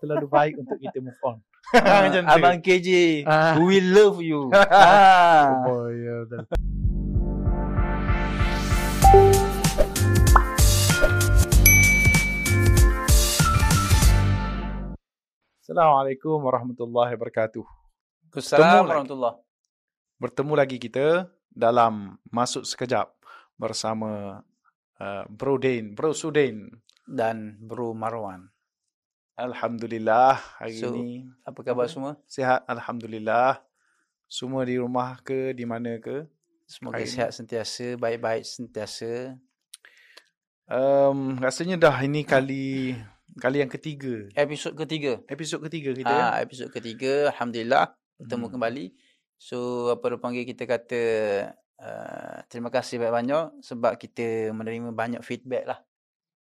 terlalu baik untuk kita move on. Macam tu. Abang KJ, Ah. we love you. ah. Oh, ya betul. Assalamualaikum warahmatullahi wabarakatuh. Assalamualaikum warahmatullahi Bertemu lagi kita dalam Masuk Sekejap bersama uh, Bro Dain, Bro Sudain. dan Bro Marwan. Alhamdulillah hari So, ini Apa khabar Apa? semua? sihat. Alhamdulillah. Semua di rumah ke, di mana ke. Semoga Hari ini. sihat sentiasa, baik-baik sentiasa. Um, rasanya dah ini kali kali yang ketiga. Episod ketiga. Episod ketiga kita. ya. Ah, episod ketiga, alhamdulillah bertemu Hmm. kembali. So apa panggil kita kata uh, terima kasih banyak-banyak sebab kita menerima banyak feedback lah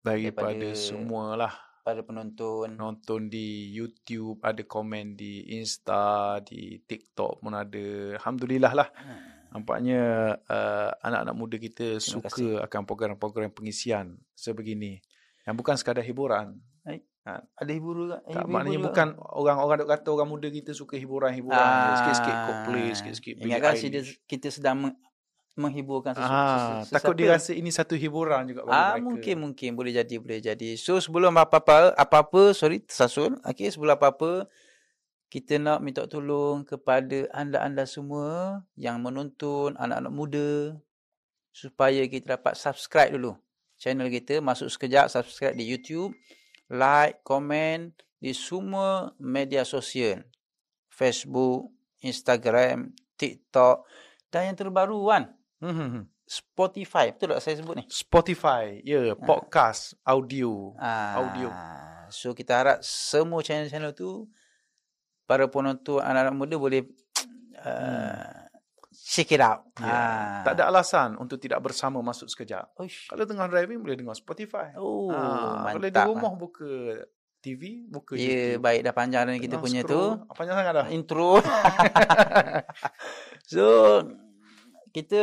daripada daripada- semualah pada penonton. nonton di YouTube, ada komen di Insta, di TikTok pun ada. Alhamdulillah lah. Hmm. Nampaknya uh, anak-anak muda kita Terima suka kasih. akan program-program pengisian sebegini. Yang bukan sekadar hiburan. Ada hibur juga. Tak, maknanya bukan orang-orang duk kata orang muda kita suka hiburan-hiburan. Ah, Sikit-sikit Coldplay, sikit-sikit Billie Ingatkan dia, Eilish. kita sedang menghiburkan sesu, Ah, sesu, takut dia rasa ini satu hiburan juga bagi Ah mereka. mungkin mungkin boleh jadi boleh jadi. So sebelum apa-apa apa-apa sorry tersasul. Okey sebelum apa-apa kita nak minta tolong kepada anda-anda semua yang menonton anak-anak muda supaya kita dapat subscribe dulu channel kita masuk sekejap subscribe di YouTube like komen di semua media sosial Facebook Instagram TikTok dan yang terbaru kan Hmm, hmm, hmm. Spotify betul tak saya sebut ni Spotify, ya, yeah, podcast, audio. Ah, audio. So kita harap semua channel-channel tu para penonton anak-anak muda boleh uh, check it out. Ya. Ah. Tak ada alasan untuk tidak bersama masuk sekejap. Uish. Kalau tengah driving boleh dengar Spotify. Oh, Ah, mantap. Kalau di rumah buka TV, buka Ya, YouTube. baik dah panjang dah kita punya scroll. tu. Panjang sangat dah. Intro. so kita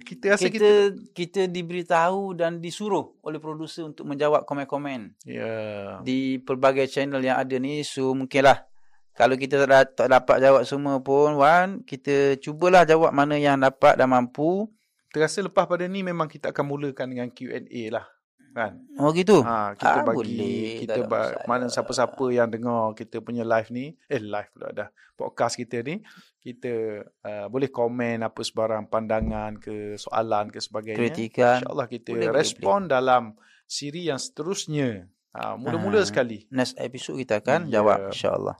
Kita rasa kita, kita kita diberitahu dan disuruh oleh produser untuk menjawab komen-komen. ya. di pelbagai channel yang ada ni so mungkinlah kalau kita tak, tak dapat jawab semua pun Wan kita cubalah jawab mana yang dapat dan mampu Terasa lepas pada ni memang kita akan mulakan dengan Q&A lah. Kan? oh gitu Ha, kita Ah, bagi boleh. kita ba- mana siapa-siapa yang dengar kita punya live ni, eh live pula dah. Podcast kita ni, kita uh, boleh komen apa sebarang pandangan ke soalan ke sebagainya. kritikan InsyaAllah kita Boleh, boleh, respon dalam siri yang seterusnya. Ha, mula-mula Ah. sekali. next episode kita akan Ya. jawab insyaallah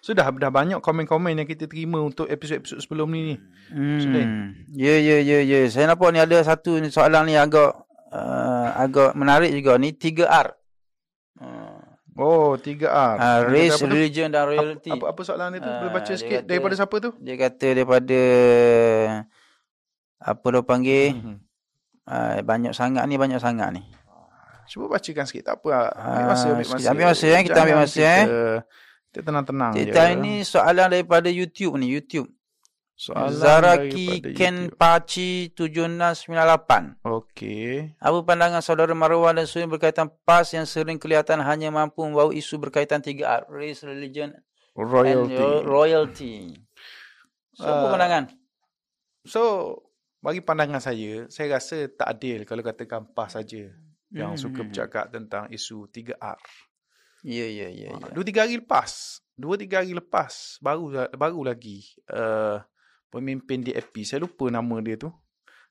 Sudah dah banyak komen-komen yang kita terima untuk episod-episod sebelum ni ni. Hmm. ya ya ya ya saya nampak ni ada satu soalan ni agak uh, agak menarik juga ni 3R uh, Oh, 3R. uh, race Apa tu? religion dan apa, royalty apa, apa soalan dia tu? Boleh Ah, baca sikit kata- daripada siapa tu? dia kata daripada apa dia panggil Mhm. uh, banyak sangat ni banyak sangat ni Cuba bacakan sikit. Tak apa. Ambil Ah, masa, ambil sikit. masa. Ambil masa, eh. Kita ambil masa, eh. Kita tenang-tenang je. Kita ini soalan daripada YouTube ni, YouTube. Soalan Zaraki Ken YouTube. Paci 7698. Okey. Apa pandangan saudara Marwan dan Suyin berkaitan PAS yang sering kelihatan hanya mampu membawa isu berkaitan 3R, race, religion Royalty. and royalty. So, apa Ah, pandangan? So, bagi pandangan saya, saya rasa tak adil kalau katakan PAS saja yang Hmm, suka hmm, hmm. bercakap tentang isu 3R. Ya, ya, ya. Ah, ya. Dua tiga hari lepas, dua tiga hari lepas, baru baru lagi uh, pemimpin DAP, saya lupa nama dia tu.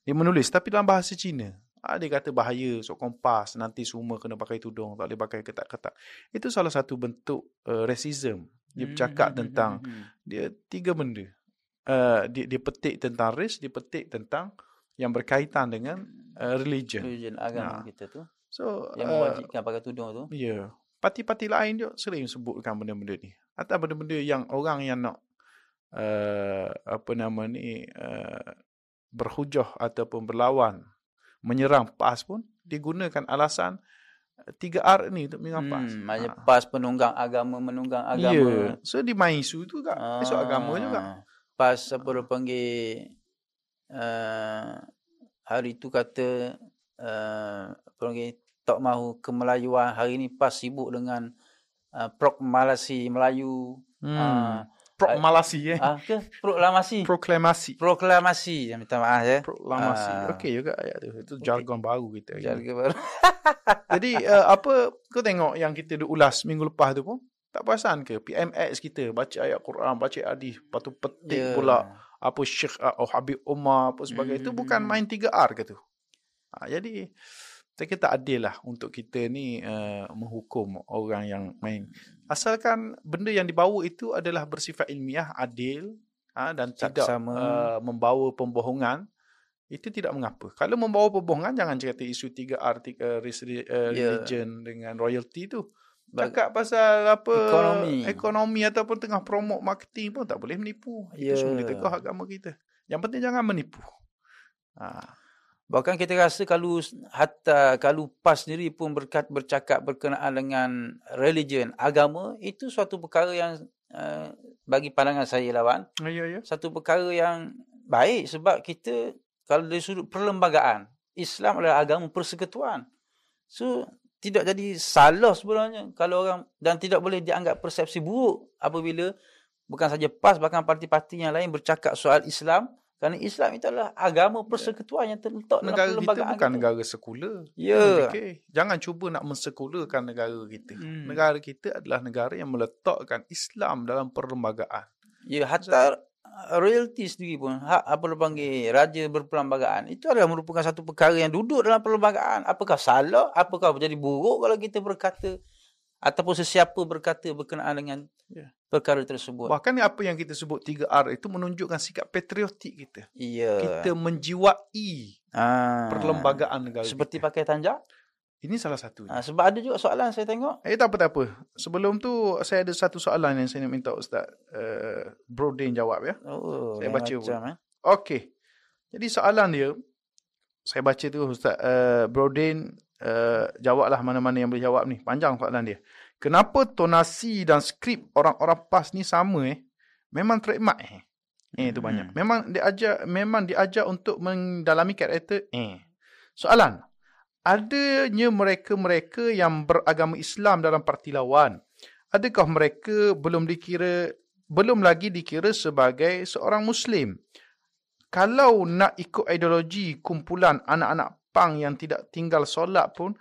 Dia menulis tapi dalam bahasa Cina. Ah, dia kata bahaya, sok kompas, nanti semua kena pakai tudung, tak boleh pakai ketat-ketat. Itu salah satu bentuk uh, racism. Dia bercakap Hmm, hmm, tentang hmm, hmm. dia tiga benda. Uh, dia, dia petik tentang race, dia petik tentang yang berkaitan dengan uh, religion. religion agama Ah. kita tu So, yang uh, mewajibkan pakai tudung tu. Ya. Parti-parti lain dia sering sebutkan benda-benda ni. Atau benda-benda yang orang yang nak uh, apa nama ni uh, berhujah ataupun berlawan menyerang PAS pun digunakan alasan uh, 3R ni untuk menyerang PAS. Hmm, maknanya Ha. PAS penunggang agama menunggang Ya. agama. So dia main isu tu juga. Isu agama juga. Ah, Pas apa dia panggil uh, hari tu kata uh, apa panggil tak mahu kemelayuan hari ni pas sibuk dengan uh, proklamasi Melayu. Hmm. Ah, Proklamasi eh. ah, ke proklamasi. Proklamasi. Proklamasi. Minta maaf ya. Proklamasi. Ah. Okey juga ayat tu. Itu jargon baru kita. Jargon baru. Jadi uh, apa kau tengok yang kita dah ulas minggu lepas tu pun tak perasan ke PMX kita baca ayat Quran, baca hadis, lepas tu petik Ya. pula apa Syekh oh, Habib Umar apa sebagainya. Itu bukan Hmm. main 3R ke tu. Ha, jadi saya kira tak adil lah untuk kita ni uh, menghukum orang yang main. Asalkan benda yang dibawa itu adalah bersifat ilmiah, adil ha, dan tidak Saksama. uh, membawa pembohongan, itu tidak mengapa. Kalau membawa pembohongan, jangan cerita isu 3R, tiga, uh, Ya. religion dengan royalty tu. Cakap pasal apa Ekonomi. ekonomi ataupun tengah promote marketing pun tak boleh menipu. Ya. Itu semua ditegah agama kita. Yang penting jangan menipu. Ha. Bahkan kita rasa kalau hatta kalau PAS sendiri pun berkat, bercakap berkenaan dengan religion, agama, itu suatu perkara yang uh, bagi pandangan saya lawan, Ya, ya. satu perkara yang baik sebab kita kalau dari sudut perlembagaan, Islam adalah agama persekutuan. So, tidak jadi salah sebenarnya kalau orang dan tidak boleh dianggap persepsi buruk apabila bukan saja PAS bahkan parti-parti yang lain bercakap soal Islam kerana Islam itu adalah agama persekutuan yang terletak dalam Negara kita perlembagaan bukan kita. negara sekular. Ya. Okay. Jangan cuba nak mensekularkan negara kita. Hmm. Negara kita adalah negara yang meletakkan Islam dalam perlembagaan. Ya, hatta uh, royalty sendiri pun, hak apa dia panggil, raja berperlembagaan, itu adalah merupakan satu perkara yang duduk dalam perlembagaan. Apakah salah? Apakah menjadi buruk kalau kita berkata ataupun sesiapa berkata berkenaan dengan Ya. perkara tersebut? Bahkan apa yang kita sebut 3R itu menunjukkan sikap patriotik kita. Ya. Kita menjiwai ah, perlembagaan negara Seperti kita. pakai tanjak. Ini salah satu. Ah, sebab ada juga soalan saya tengok. Eh tak apa tak apa. Sebelum tu saya ada satu soalan yang saya nak minta Ustaz uh, Brodin jawab ya. Oh, Saya baca macam, eh. Okey. Jadi soalan dia saya baca tu Ustaz uh, Brodin uh, jawablah mana-mana yang boleh jawab ni. Panjang soalan dia. Kenapa tonasi dan skrip orang-orang PAS ni sama eh? Memang trademark eh. Eh tu Hmm. banyak. Memang diajar memang diajar untuk mendalami karakter eh. Soalan. Adanya mereka-mereka yang beragama Islam dalam parti lawan. Adakah mereka belum dikira belum lagi dikira sebagai seorang muslim? Kalau nak ikut ideologi kumpulan anak-anak pang yang tidak tinggal solat pun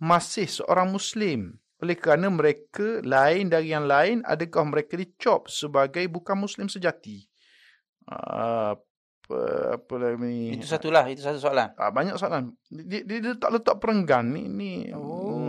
masih seorang muslim. Oleh kerana mereka lain dari yang lain, adakah mereka dicop sebagai bukan muslim sejati? Ah, Apa, apa lagi ni? Itu satulah, itu satu soalan. Ah, banyak soalan. Dia, dia, dia tak letak perenggan ni. ni Oh.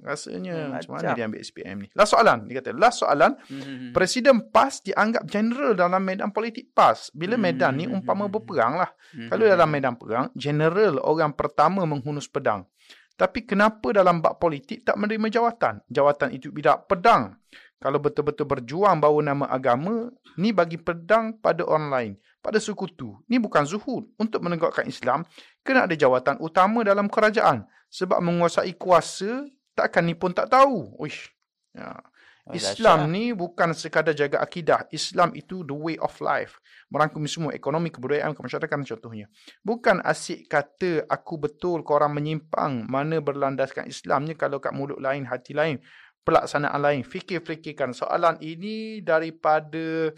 Rasanya Hmm, macam mana dia ambil SPM ni. Last soalan. Dia kata, last soalan. Hmm. Presiden PAS dianggap general dalam medan politik PAS. Bila Hmm, medan ni umpama hmm, berperang lah. Hmm. Kalau dalam medan perang, general orang pertama menghunus pedang. Tapi kenapa dalam bab politik tak menerima jawatan? Jawatan itu tidak pedang. Kalau betul-betul berjuang bawa nama agama, ni bagi pedang pada orang lain, pada sekutu. Ni bukan zuhud. Untuk menegakkan Islam, kena ada jawatan utama dalam kerajaan. Sebab menguasai kuasa, takkan ni pun tak tahu. Uish. Ya. Oh, Islam ni bukan sekadar jaga akidah. Islam itu the way of life. Merangkumi semua ekonomi, kebudayaan, kemasyarakatan contohnya. Bukan asyik kata aku betul korang menyimpang mana berlandaskan Islamnya kalau kat mulut lain, hati lain, pelaksanaan lain. Fikir-fikirkan soalan ini daripada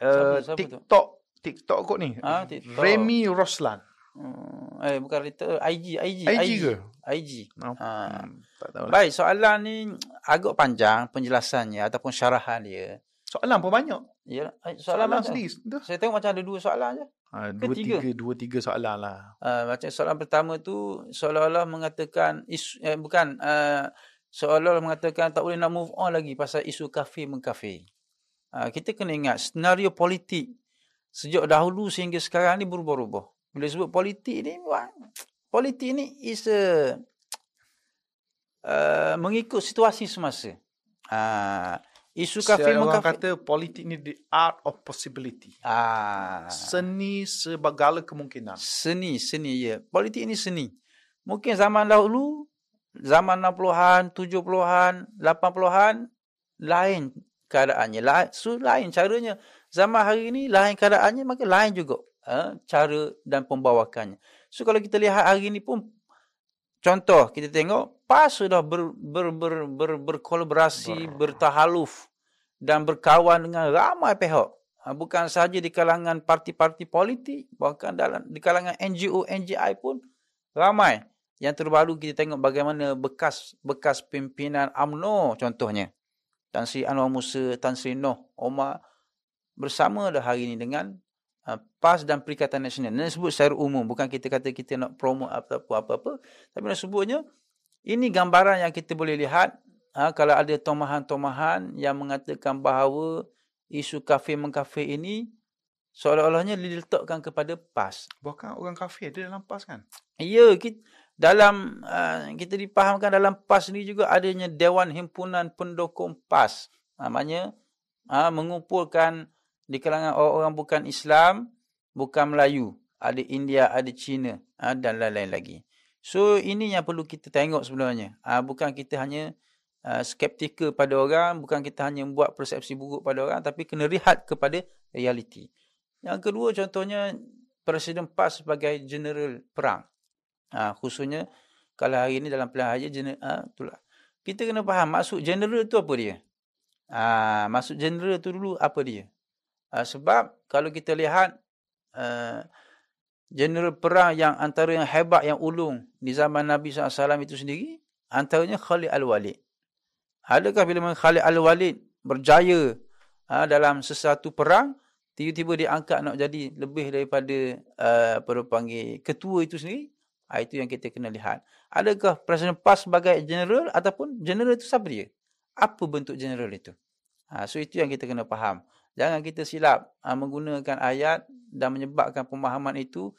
uh, Siapa- siapa tu? TikTok. TikTok kot ni. Ah, TikTok. Remy Roslan. Hmm, eh bukan Twitter, IG, IG, IG ke? IG. Oh, Ha. hmm, tak tahu lah. Baik, soalan ni agak panjang penjelasannya ataupun syarahan dia. Soalan pun banyak. Ya, eh, Soalan, soalan, sendiri. Saya tengok macam ada dua soalan je. Ha, dua, tiga? tiga, dua, tiga soalan lah. Uh, macam soalan pertama tu seolah-olah mengatakan isu eh, bukan uh, seolah-olah mengatakan tak boleh nak move on lagi pasal isu kafir mengkafir. Uh, kita kena ingat senario politik sejak dahulu sehingga sekarang ni berubah-ubah. Bila sebut politik ni wah, politik ni is a uh, mengikut situasi semasa. Uh, isu kafir orang mengkafir. kata politik ni the art of possibility. Ah, Seni segala kemungkinan. Seni, seni ya. Politik ini seni. Mungkin zaman dahulu, zaman 60-an, 70-an, 80-an, lain keadaannya. Lain, so, lain caranya. Zaman hari ini, lain keadaannya, maka lain juga uh, cara dan pembawakannya. So, kalau kita lihat hari ini pun, contoh kita tengok, PAS sudah ber, ber, ber, ber, berkolaborasi, bertahaluf dan berkawan dengan ramai pihak. Ha, bukan sahaja di kalangan parti-parti politik, bahkan dalam di kalangan NGO, NGI pun ramai. Yang terbaru kita tengok bagaimana bekas bekas pimpinan AMNO contohnya. Tan Sri Anwar Musa, Tan Sri Noh, Omar bersama dah hari ini dengan uh, PAS dan Perikatan Nasional. Ini sebut secara umum. Bukan kita kata kita nak promote apa-apa. Tapi nak sebutnya, ini gambaran yang kita boleh lihat ha, kalau ada tomahan-tomahan yang mengatakan bahawa isu kafir mengkafir ini seolah-olahnya diletakkan kepada PAS. Bukan orang kafir ada dalam PAS kan? Ya, kita, dalam uh, kita dipahamkan dalam PAS ni juga adanya Dewan Himpunan Pendukung PAS. Namanya uh, mengumpulkan di kalangan orang-orang bukan Islam, bukan Melayu. Ada India, ada Cina uh, dan lain-lain lagi. So ini yang perlu kita tengok sebenarnya. Uh, bukan kita hanya uh, skeptikal pada orang, bukan kita hanya buat persepsi buruk pada orang, tapi kena lihat kepada realiti. Yang kedua contohnya Presiden PAS sebagai general perang. Ha, khususnya kalau hari ini dalam pilihan raya general ha, itulah. Kita kena faham maksud general tu apa dia? Ha, maksud general tu dulu apa dia? Ha, sebab kalau kita lihat uh, general perang yang antara yang hebat yang ulung di zaman Nabi SAW itu sendiri antaranya Khalid Al-Walid. Adakah bila Khalid Al-Walid berjaya ha, dalam sesuatu perang tiba-tiba diangkat nak jadi lebih daripada uh, apa panggil ketua itu sendiri? Ha, itu yang kita kena lihat. Adakah Presiden PAS sebagai general ataupun general itu siapa dia? Apa bentuk general itu? Ha, so itu yang kita kena faham. Jangan kita silap ha, menggunakan ayat dan menyebabkan pemahaman itu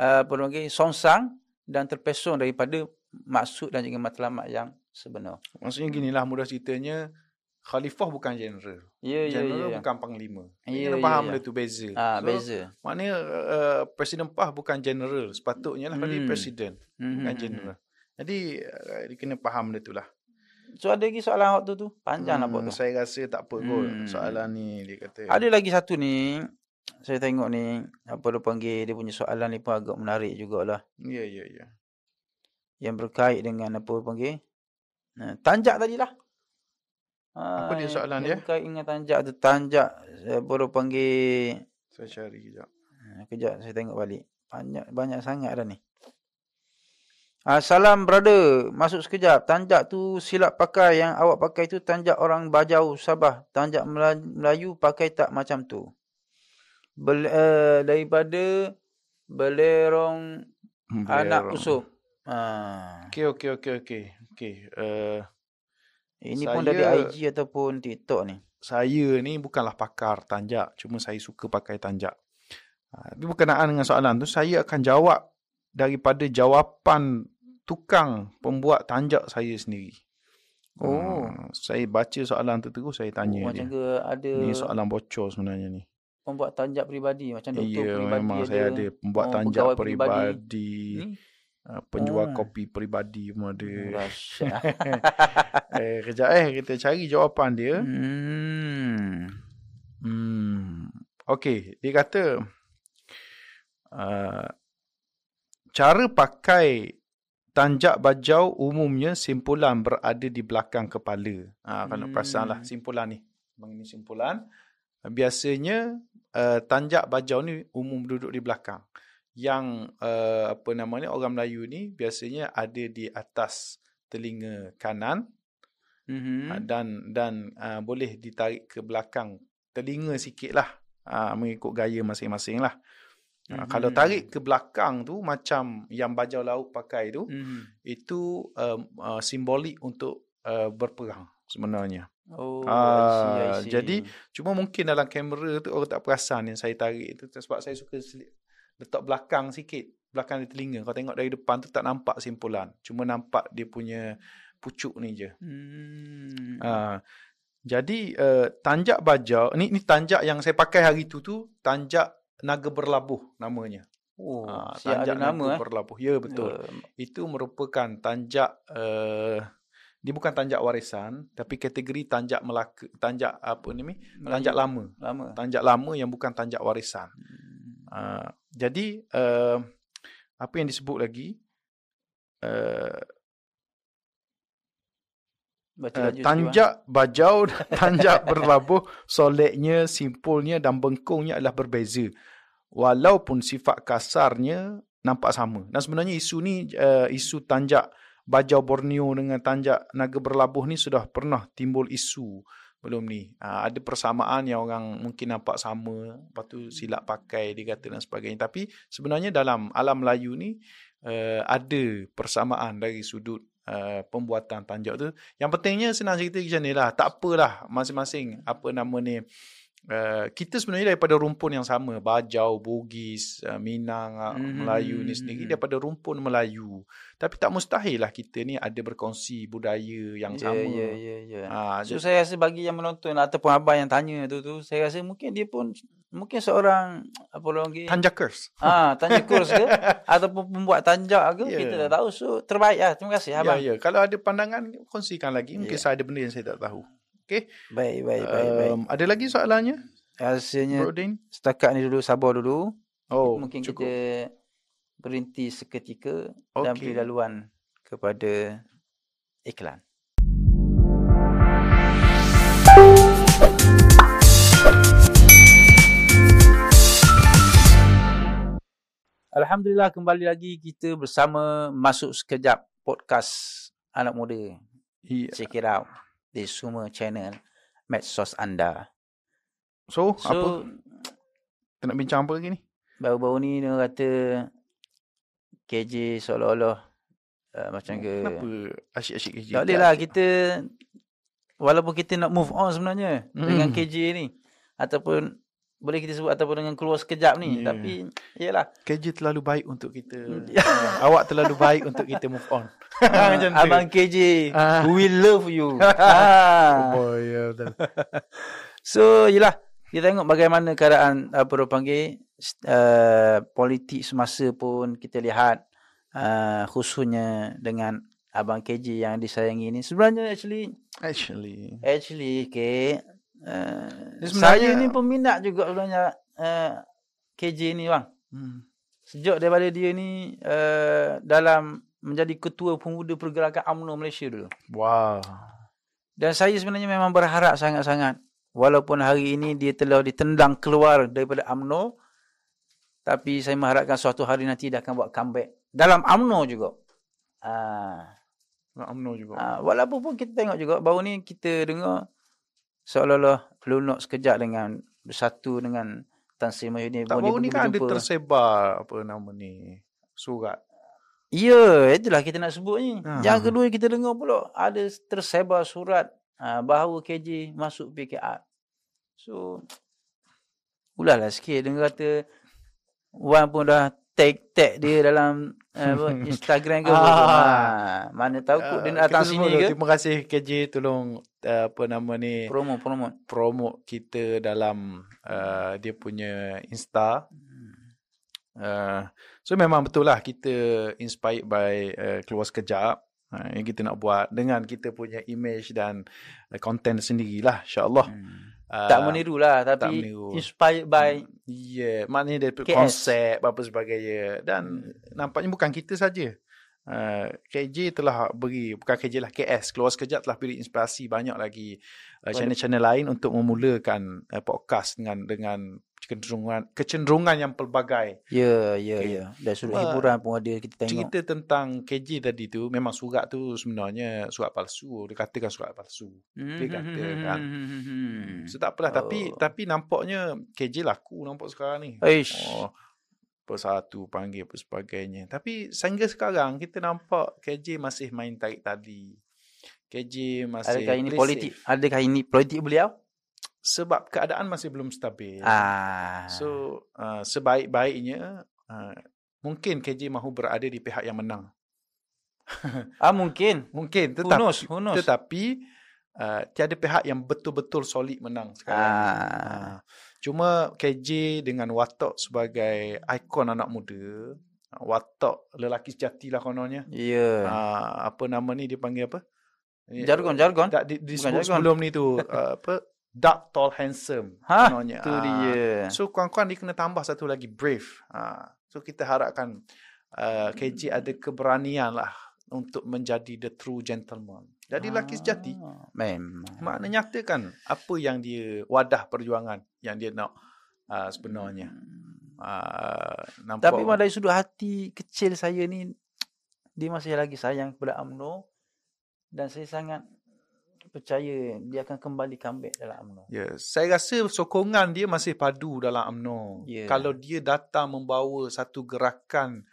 uh, songsang dan terpesong daripada maksud dan juga matlamat yang sebenar. Maksudnya ginilah mudah ceritanya Khalifah bukan general. Ya, ya, general ya, ya. bukan panglima. Ya, Kena ya, faham ya. dia tu beza. Ah, So, beza. Maknanya uh, Presiden PAH bukan general. Sepatutnya lah hmm. dia Hmm. presiden. Hmm, Bukan hmm, general. Jadi uh, dia kena faham dia tu lah. So ada lagi soalan waktu tu? Panjang hmm, tu. Saya rasa tak apa kot Hmm. soalan ni dia kata. Ada lagi satu ni. Saya tengok ni. Apa dia panggil. Dia punya soalan ni pun agak menarik jugalah. Ya, ya, ya. Yang berkait dengan apa dia panggil. Nah, tanjak tadi lah. Apa dia yang- soalan yang dia? Berkait dengan tanjak tu. Tanjak. Apa dia panggil. Saya cari kejap. Ha, Kejap saya tengok balik. Banyak banyak sangat dah ni. Ah, salam brother. Masuk sekejap. Tanjak tu silap pakai. Yang awak pakai tu tanjak orang Bajau Sabah. Tanjak Mela- Melayu pakai tak macam tu. Bel, uh, daripada belerong anak Belerong. usuk. Ah. Okey, okey, okey, okey. Okey. Uh, Ini pun dari Saya- IG ataupun TikTok ni. saya ni bukanlah pakar tanjak. Cuma saya suka pakai tanjak. Ha, tapi berkenaan dengan soalan tu, saya akan jawab daripada jawapan tukang pembuat tanjak saya sendiri. Oh. Ha, saya baca soalan tu terus saya tanya oh, macam dia. ke ada Ni soalan bocor sebenarnya ni. pembuat tanjak peribadi. Macam doktor Ya, peribadi memang saya ada pembuat Oh, tanjak peribadi. peribadi, Ni. uh, penjual Oh. kopi peribadi pun ada. Eh, kejap eh, kita cari jawapan dia. Hmm. Hmm. Okey, dia kata uh, cara pakai tanjak bajau umumnya simpulan berada di belakang kepala. Ha, kalau Hmm. perasan lah simpulan ni. Bang ini simpulan. Biasanya uh, tanjak bajau ni umum duduk di belakang. Yang uh, apa nama ni orang Melayu ni biasanya ada di atas telinga kanan Mm-hmm. Ah, dan dan uh, boleh ditarik ke belakang telinga sikit lah uh, mengikut gaya masing-masing lah. Uh, Mhm. Kalau tarik ke belakang tu macam yang bajau laut pakai tu Mm-hmm. itu um, uh, simbolik untuk uh, berperang sebenarnya. Oh, Ah, I see, I see. jadi, Cuma mungkin dalam kamera tu orang tak perasan yang saya tarik tu sebab saya suka letak belakang sikit belakang di telinga. Kau tengok dari depan tu tak nampak simpulan. Cuma nampak dia punya pucuk ni je. Hmm. Uh, jadi uh, tanjak bajau ni ni tanjak yang saya pakai hari tu tu tanjak naga berlabuh namanya. oh, Ah, siap ada nama naga eh. berlabuh. Ya betul. Uh, Itu merupakan tanjak uh, dia bukan tanjak warisan tapi kategori tanjak Melaka tanjak apa ni tanjak lama. lama. Tanjak lama yang bukan tanjak warisan. Hmm. Uh, jadi uh, apa yang disebut lagi uh, Baca Uh, laju sikit, tanjak, bajau, tanjak berlabuh, soleknya, simpulnya dan bengkungnya adalah berbeza. Walaupun sifat kasarnya nampak sama. Dan sebenarnya isu ni, uh, isu tanjak bajau Borneo dengan tanjak naga berlabuh ni sudah pernah timbul isu belum ni. Uh, ada persamaan yang orang mungkin nampak sama, lepas tu silap pakai dia kata dan sebagainya. Tapi sebenarnya dalam alam Melayu ni uh, ada persamaan dari sudut uh, pembuatan tanjak tu. Yang pentingnya senang cerita macam ni lah. Tak apalah masing-masing apa nama ni. Uh, kita sebenarnya daripada rumpun yang sama. Bajau, Bugis, uh, Minang, uh, Mhm, Melayu ni mhm, sendiri mhm. daripada rumpun Melayu. Tapi tak mustahil lah kita ni ada berkongsi budaya yang Ya, sama. ya, ya, ya. Ah, So jadi- saya rasa bagi yang menonton ataupun abang yang tanya tu tu, saya rasa mungkin dia pun mungkin seorang apa orang panggil Tanjakers. ah tanya kurs ke ataupun pembuat tanjak ke Ya. kita tak tahu. So terbaik lah. Terima kasih Ya, abang. ya. Kalau ada pandangan, kongsikan lagi. Mungkin Ya. saya ada benda yang saya tak tahu. Okay. Baik, baik, baik, baik. Um, ada lagi soalannya, Rasanya Bro Din? setakat ni dulu sabar dulu. Oh, mungkin cukup. kita berhenti seketika dan Okey. beri laluan kepada iklan. Alhamdulillah kembali lagi kita bersama Masuk Sekejap podcast anak muda. Ya. Check it out di semua channel medsos anda. So, apa? So Kita nak bincang apa lagi ni? baru-baru ni dia kata KJ seolah-olah uh, macam ke Kenapa asyik-asyik kerja? tak boleh lah kita walaupun kita nak move on sebenarnya Hmm. dengan KJ ni ataupun boleh kita sebut ataupun dengan keluar sekejap ni Ya. tapi iyalah Kerja terlalu baik untuk kita. Ya. Ah, awak terlalu baik untuk kita move on. Tu. abang KJ Ah. we love you ah. Oh, ya betul. So yelah kita tengok bagaimana keadaan apa orang panggil uh, politik semasa pun kita lihat uh, khususnya dengan abang KJ yang disayangi ni sebenarnya actually Actually. actually ke uh, Dia saya sebenarnya- ni peminat juga sebenarnya uh, KJ ni bang Hmm. sejak daripada dia ni uh, dalam menjadi ketua pemuda pergerakan UMNO Malaysia dulu Wow. Dan saya sebenarnya memang berharap sangat-sangat. Walaupun hari ini dia telah ditendang keluar daripada UMNO. Tapi saya mengharapkan suatu hari nanti dia akan buat comeback. Dalam UMNO juga. Ah, Nak UMNO juga. ah, walaupun pun kita tengok juga baru ni kita dengar seolah-olah lunok sekejap dengan bersatu dengan Tan Sri Mahyudin. tak baru ni kan ada tersebar apa nama ni surat. Ya, itulah kita nak sebut ni. Ha. Yang kedua kita dengar pula ada tersebar surat uh, bahawa KJ masuk PKR. So ulahlah sikit dengar kata Wan pun dah tag tag dia dalam uh, apa, Instagram ke. Ah. Ha, mana tahu kot dia nak datang sini ke. Terima kasih KJ tolong uh, apa nama ni Promo promo. promote kita dalam uh, dia punya Insta. Uh, so memang betul lah kita inspired by uh, keluar sekejap uh, yang kita nak buat dengan kita punya image dan uh, content sendirilah insyaAllah. Hmm. Uh, tak meniru lah tapi meniru. inspired by Yeah, maknanya dia KS. konsep apa sebagainya dan nampaknya bukan kita saja. Uh, KJ telah beri bukan KJ lah KS keluar sekejap telah beri inspirasi banyak lagi uh, channel-channel lain untuk memulakan uh, podcast dengan dengan kecenderungan kecenderungan yang pelbagai. ya ya Okay. ya. Dari sudut Cuma hiburan pun ada kita tengok. Cerita tentang KJ tadi tu memang surat tu sebenarnya surat palsu. Dia katakan surat palsu. dia kata kan. Hmm. So tak apalah tapi Oh. tapi nampaknya KJ laku nampak sekarang ni. Eish. Oh, persatu panggil apa sebagainya. Tapi sehingga sekarang kita nampak KJ masih main tarik tali. KJ masih Adakah ini politik? safe. Adakah ini politik beliau? Sebab keadaan masih belum stabil. Ah. So uh, sebaik-baiknya uh, mungkin KJ mahu berada di pihak yang menang. ah mungkin. Mungkin Who tetapi knows? Who knows? tetapi uh, tiada pihak yang betul-betul solid menang sekarang. Ah. Ah, Cuma KJ dengan watak sebagai ikon anak muda, watak lelaki sejati lah kononnya. Ya. Ah, apa nama ni dia panggil apa? Jargon, jargon. Tak di, disebut jargon. sebelum ni tu uh, apa? Dark, tall, handsome. Ha, kononnya. Tu Ah, dia. So kawan-kawan dia kena tambah satu lagi brave. Ah, so kita harapkan uh, KJ ada keberanian lah untuk menjadi the true gentleman. Jadi lelaki sejati. Ah, Memang. Makna nyatakan apa yang dia wadah perjuangan yang dia nak uh, sebenarnya. Uh, nampak Tapi dari sudut hati kecil saya ni dia masih lagi sayang kepada UMNO dan saya sangat percaya dia akan kembali comeback dalam UMNO. Ya, saya rasa sokongan dia masih padu dalam UMNO. Ya. Kalau dia datang membawa satu gerakan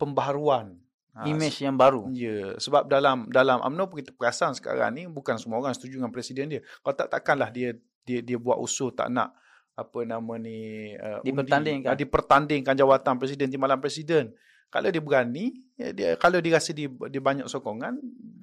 pembaharuan. Ha, Image yang baru. Ya, sebab dalam dalam UMNO pun kita perasan sekarang ni bukan semua orang setuju dengan presiden dia. Kalau tak takkanlah dia dia dia buat usul tak nak apa nama ni uh, Dipertandingkan. Undi, uh, dipertandingkan jawatan presiden di malam presiden. Kalau dia berani, ya, dia kalau dia rasa dia, dia banyak sokongan,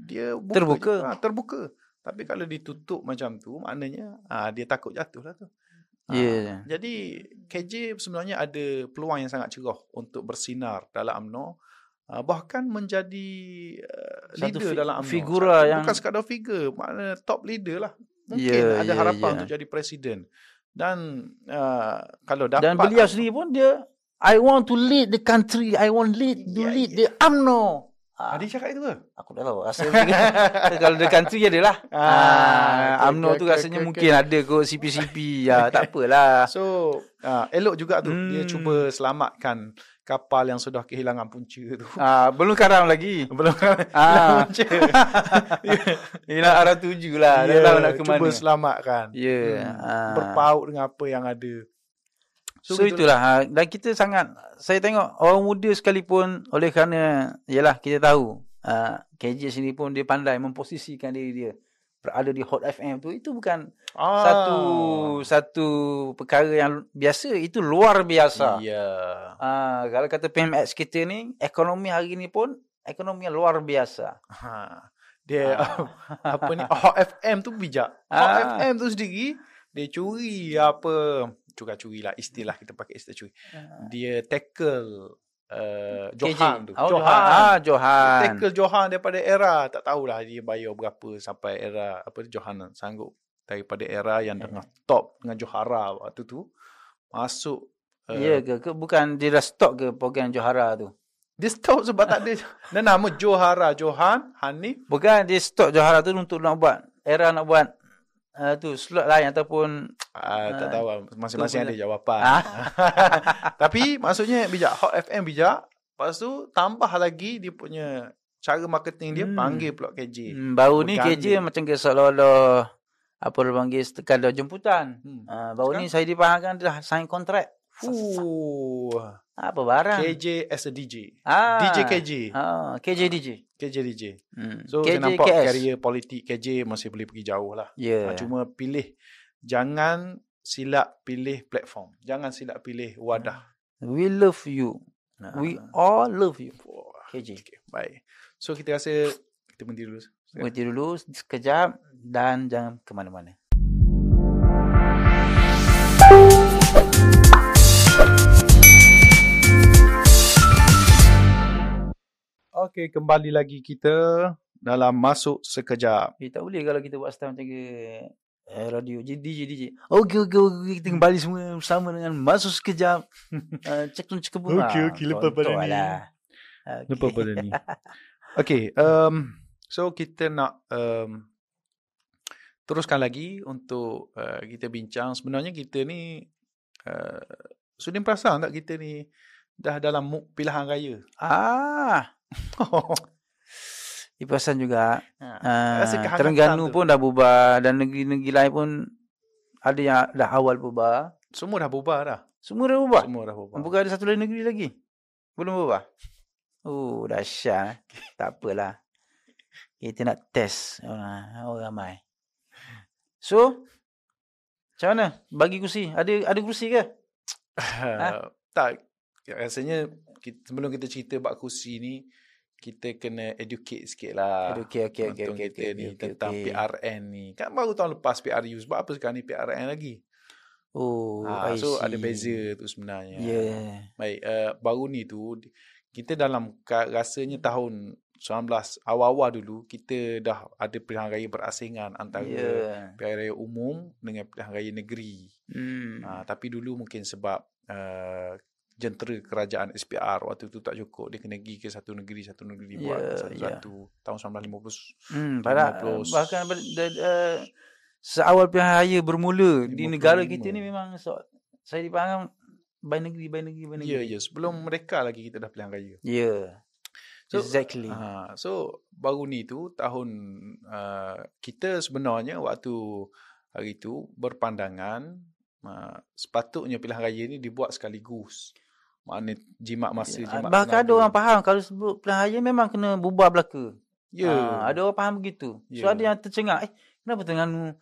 dia buka Terbuka. je. Ha, terbuka. Tapi kalau ditutup macam tu, maknanya ha, dia takut jatuh lah tu. Ha, Ya. Jadi KJ sebenarnya ada peluang yang sangat cerah untuk bersinar dalam UMNO. Uh, bahkan menjadi uh, Satu leader fi- dalam UMNO. figura Satu- yang- Bukan sekadar figure, makna top leader lah. Mungkin Ya, ada ya, harapan ya. untuk jadi presiden. Dan uh, kalau dapat... Dan beliau sendiri pun dia I want to lead the country. I want lead to Ya, lead ya. the UMNO. Ah, Ah, dia cakap itu ke? aku dah tahu. Rasa kalau the country adalah. Ah, Ah, okey, UMNO okey, tu okey, rasanya okey, mungkin ada kot CP-CP. ya, tak apalah. So, uh, elok juga tu. Dia Hmm. cuba selamatkan kapal yang sudah kehilangan punca tu. Ah, belum karam lagi. Belum Ah. punca. Ini nak arah tuju lah. Dah Ya, tahu nak ke cuba mana. selamatkan. Ya. Hmm, ah. Berpaut dengan apa yang ada. So, gitu- itulah ha. dan kita sangat saya tengok orang muda sekalipun oleh kerana yalah kita tahu uh, KJ sendiri pun dia pandai memposisikan diri dia berada di Hot FM tu itu bukan Ah. satu satu perkara yang biasa itu luar biasa. Ya. Ah kalau kata PMX kita ni ekonomi hari ni pun ekonomi yang luar biasa. Ha. Dia Ah. apa ni Hot FM tu bijak. Hot Ah. FM tu sendiri dia curi apa curi-curi lah istilah kita pakai istilah curi. Dia tackle uh, Johan tu. Oh, Johan. Johan. Ah, Johan. Tackle Johan daripada era tak tahulah dia bayar berapa sampai era apa Johan sanggup daripada era yang Eh. tengah top dengan Johara waktu tu masuk uh, Ya ke, ke bukan dia dah stop ke program Johara tu? dia stop sebab tak ada dan nama Johara Johan Hanif Bukan dia stop Johara tu untuk nak buat era nak buat uh, tu slot lain ataupun uh, tak Ah, tahu lah. masing-masing ada jawapan Ah. tapi maksudnya bijak Hot FM bijak lepas tu tambah lagi dia punya cara marketing dia Hmm. panggil pula KJ hmm, baru ni Berganding. kerja macam ke seolah-olah apa dia panggil sekadar jemputan. hmm. Uh, baru ni saya dipahamkan dia dah sign kontrak. Fuh. Apa barang? KJ as a DJ Ah. DJ KJ Ah, KJ DJ. KJ DJ Hmm. So KJ saya nampak KS. karier politik KJ masih boleh pergi jauh lah. Yeah. Cuma pilih, jangan silap pilih platform. Jangan silap pilih wadah. We love you. Nah. We all love you. KJ. okay, baik. So kita rasa kita berhenti dulu. Berhenti dulu sekejap dan jangan ke mana-mana. Okey, kembali lagi kita dalam masuk sekejap. Eh, tak boleh kalau kita buat style macam ke eh, radio. Jadi DJ, DJ. Okey, okey, okey. Kita kembali semua bersama dengan Masuk Sekejap. uh, cek tu cek bunga. Okey, okey, lepas pada ni. Lah. Okay. Lepas pada ni. Okey, um, so kita nak um, teruskan lagi untuk uh, kita bincang. Sebenarnya kita ni uh, sudah perasan tak kita ni dah dalam mood pilihan raya. Ah, perasan juga. Uh, Rasa kehangatan Terengganu tu. pun dah bubar dan negeri-negeri lain pun ada yang dah awal bubar. Semua dah bubar dah. Semua dah bubar. Semua dah bubar. Bukan ada satu lain negeri lagi. Belum bubar. Oh, dahsyat. tak apalah. Kita nak test orang, orang ramai. So, macam mana? Bagi kursi. Ada ada kursi ke? Uh, tak rasanya kita, sebelum kita cerita bab kursi ni kita kena educate sikit lah. Okey, okey, penonton okey, kita okey, ni okey, tentang okey. PRN ni. Kan baru tahun lepas PRU. Sebab apa sekarang ni PRN lagi? Oh, ha, I so see. ada beza tu sebenarnya. Yeah. Baik, uh, baru ni tu kita dalam rasanya tahun 19 awal-awal dulu kita dah ada pilihan raya berasingan antara Yeah. pilihan raya umum dengan pilihan raya negeri. Hmm. Ha, tapi dulu mungkin sebab uh, jentera kerajaan SPR waktu tu tak cukup dia kena pergi ke satu negeri satu negeri buat Ya, satu-satu tahun 1950 Hmm, pada, 50. bahkan uh, seawal pilihan raya bermula di 55. negara kita ni memang so, saya dipaham by negeri by negeri by ya negeri. ya sebelum mereka lagi kita dah pilihan raya Ya. So, exactly. Ha, so baru ni tu tahun uh, kita sebenarnya waktu hari tu berpandangan uh, sepatutnya pilihan raya ni dibuat sekaligus. Maknanya jimat masa Ya, jimat Bahkan ada orang faham kalau sebut pilihan raya memang kena bubar belaka. Ya. Ah, ada orang faham begitu. So Ya. ada yang tercengang, eh kenapa Terengganu,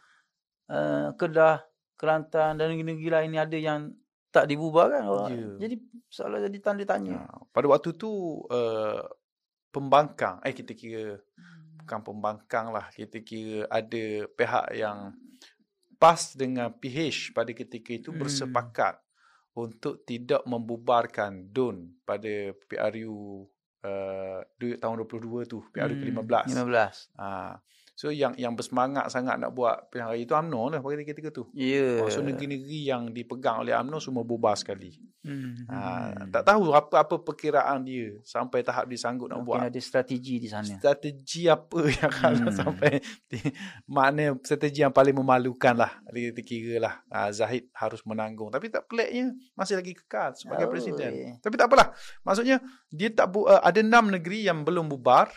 uh, Kedah, Kelantan dan negeri-negeri lain ni ada yang tak dibubarkan? Orang- Ya. Jadi soalan jadi tanda tanya. Ha, pada waktu tu uh, pembangkang eh kita kira bukan pembangkang lah kita kira ada pihak yang PAS dengan PH pada ketika itu Hmm. bersepakat untuk tidak membubarkan DUN pada PRU uh, tahun 22 tu PRU Hmm, ke-15 15. ha. So yang yang bersemangat sangat nak buat pilihan raya itu UMNO lah pada ketika tu Ya. Oh, so negeri-negeri yang dipegang oleh UMNO semua bubar sekali Hmm. Ha, tak tahu apa-apa perkiraan dia sampai tahap dia sanggup nak Mungkin buat ada strategi di sana. strategi apa yang Hmm. sampai di, makna strategi yang paling memalukan lah dia kira lah ha, Zahid harus menanggung tapi tak peliknya masih lagi kekal sebagai Oh, presiden eh. tapi tak apalah maksudnya dia tak bu, uh, ada enam negeri yang belum bubar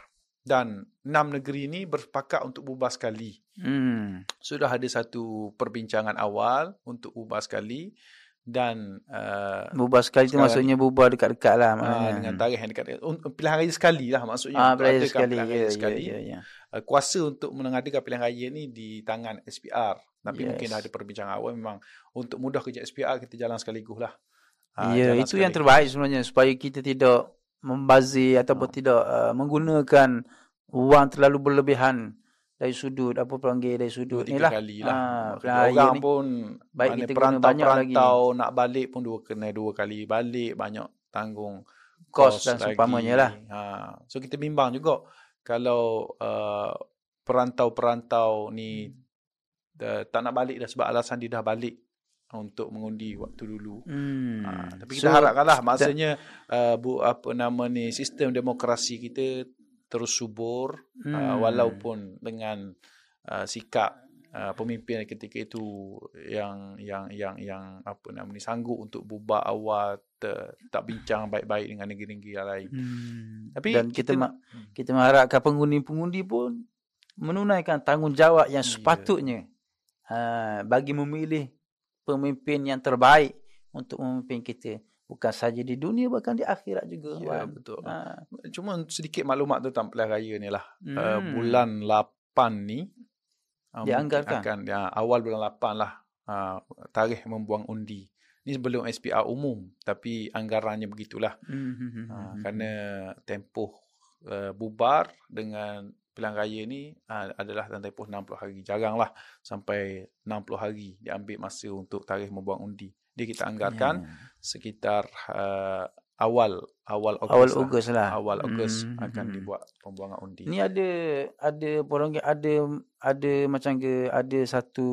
dan enam negeri ni bersepakat untuk bubar sekali Hmm. sudah ada satu perbincangan awal untuk bubar sekali dan uh, Bubar sekali tu Sekarang maksudnya bubar dekat-dekat lah. Ah, maknanya. dengan tarikh yang dekat un- pilihan raya sekali lah maksudnya Ah, pilihan adakan sekali. pilihan Ya, raya ya, sekali ya, ya. Uh, kuasa untuk mengadakan pilihan raya ni di tangan SPR tapi Yes. mungkin ada perbincangan awal memang untuk mudah kerja SPR kita jalan sekaligus lah Ah, Ya, itu yang sekali. terbaik sebenarnya supaya kita tidak membazir ataupun Ah. tidak uh, menggunakan wang terlalu berlebihan dari sudut apa panggil dari dua sudut ni tiga lah. kali lah Ah, raya orang ni. pun Baik kita guna banyak lagi. perantau-perantau nak balik pun dua kena dua kali balik banyak tanggung Kos dan lagi. seumpamanya lah. Ha, so kita bimbang juga kalau uh, perantau-perantau ni uh, tak nak balik dah sebab alasan dia dah balik untuk mengundi waktu dulu. Hmm. Ha, tapi So, kita harapkanlah maksudnya uh, bu apa nama ni sistem demokrasi kita terus subur uh, hmm. walaupun dengan uh, sikap uh, pemimpin ketika itu yang yang yang yang apa nama ni sanggup untuk bubar awal te, tak bincang baik-baik dengan negeri-negeri lain. Hmm. Tapi dan kita kita- ma- kita mengharapkan pengundi-pengundi pun menunaikan tanggungjawab yang Ya. sepatutnya uh, bagi memilih pemimpin yang terbaik untuk memimpin kita bukan saja di dunia bahkan di akhirat juga Ya, Wan. betul. Ha. Cuma sedikit maklumat tentang pilihan raya ni lah. Hmm. Uh, bulan 8 ni uh, mungkin Dianggarkan. akan ya, awal bulan 8 lah uh, tarikh membuang undi. Ni sebelum SPR umum tapi anggarannya begitulah. Hmm. Uh, kerana tempoh uh, bubar dengan pilihan raya ni uh, adalah dalam tempoh 60 hari. Jaranglah sampai 60 hari diambil masa untuk tarikh membuang undi. Dia kita anggarkan Ya. sekitar uh, awal awal Ogos awal lah. Ogos lah. awal Ogos Hmm, akan hmm. dibuat pembuangan undi. Ni ada ada orang ada ada macam ke ada satu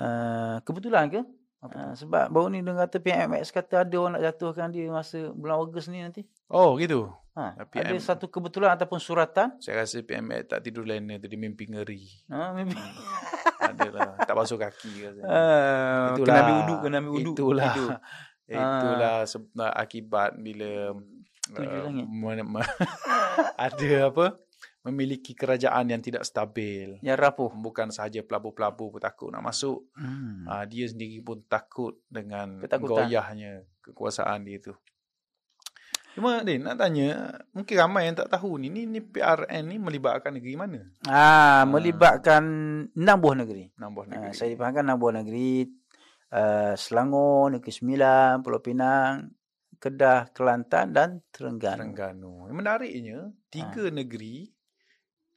uh, kebetulan ke? Uh, sebab baru ni dia kata PMX kata ada orang nak jatuhkan dia masa bulan Ogos ni nanti. Oh gitu. Ha, Tapi ada satu kebetulan ataupun suratan. Saya rasa PMX tak tidur tu dia mimpi ngeri. Ha, maybe. Adalah tak basuh kaki. Uh, Itulah. kena ambil uduk, kena ambil uduk. Itulah. Tidur. Itulah seb- akibat bila Tujuh uh, langit. me- ada apa? Memiliki kerajaan yang tidak stabil. Yang rapuh. Bukan sahaja pelabur-pelabur pun takut nak masuk. Hmm. Ah, dia sendiri pun takut dengan Ketakutan. goyahnya kekuasaan dia tu. Cuma Din nak tanya, mungkin ramai yang tak tahu ni, ni, ni PRN ni melibatkan negeri mana? Ah, melibatkan enam buah negeri. Enam buah Ah, negeri. saya difahamkan enam buah negeri. Uh, Selangor, Negeri Sembilan, Pulau Pinang, Kedah, Kelantan dan Terengganu. Terengganu. Yang menariknya, tiga Ah. negeri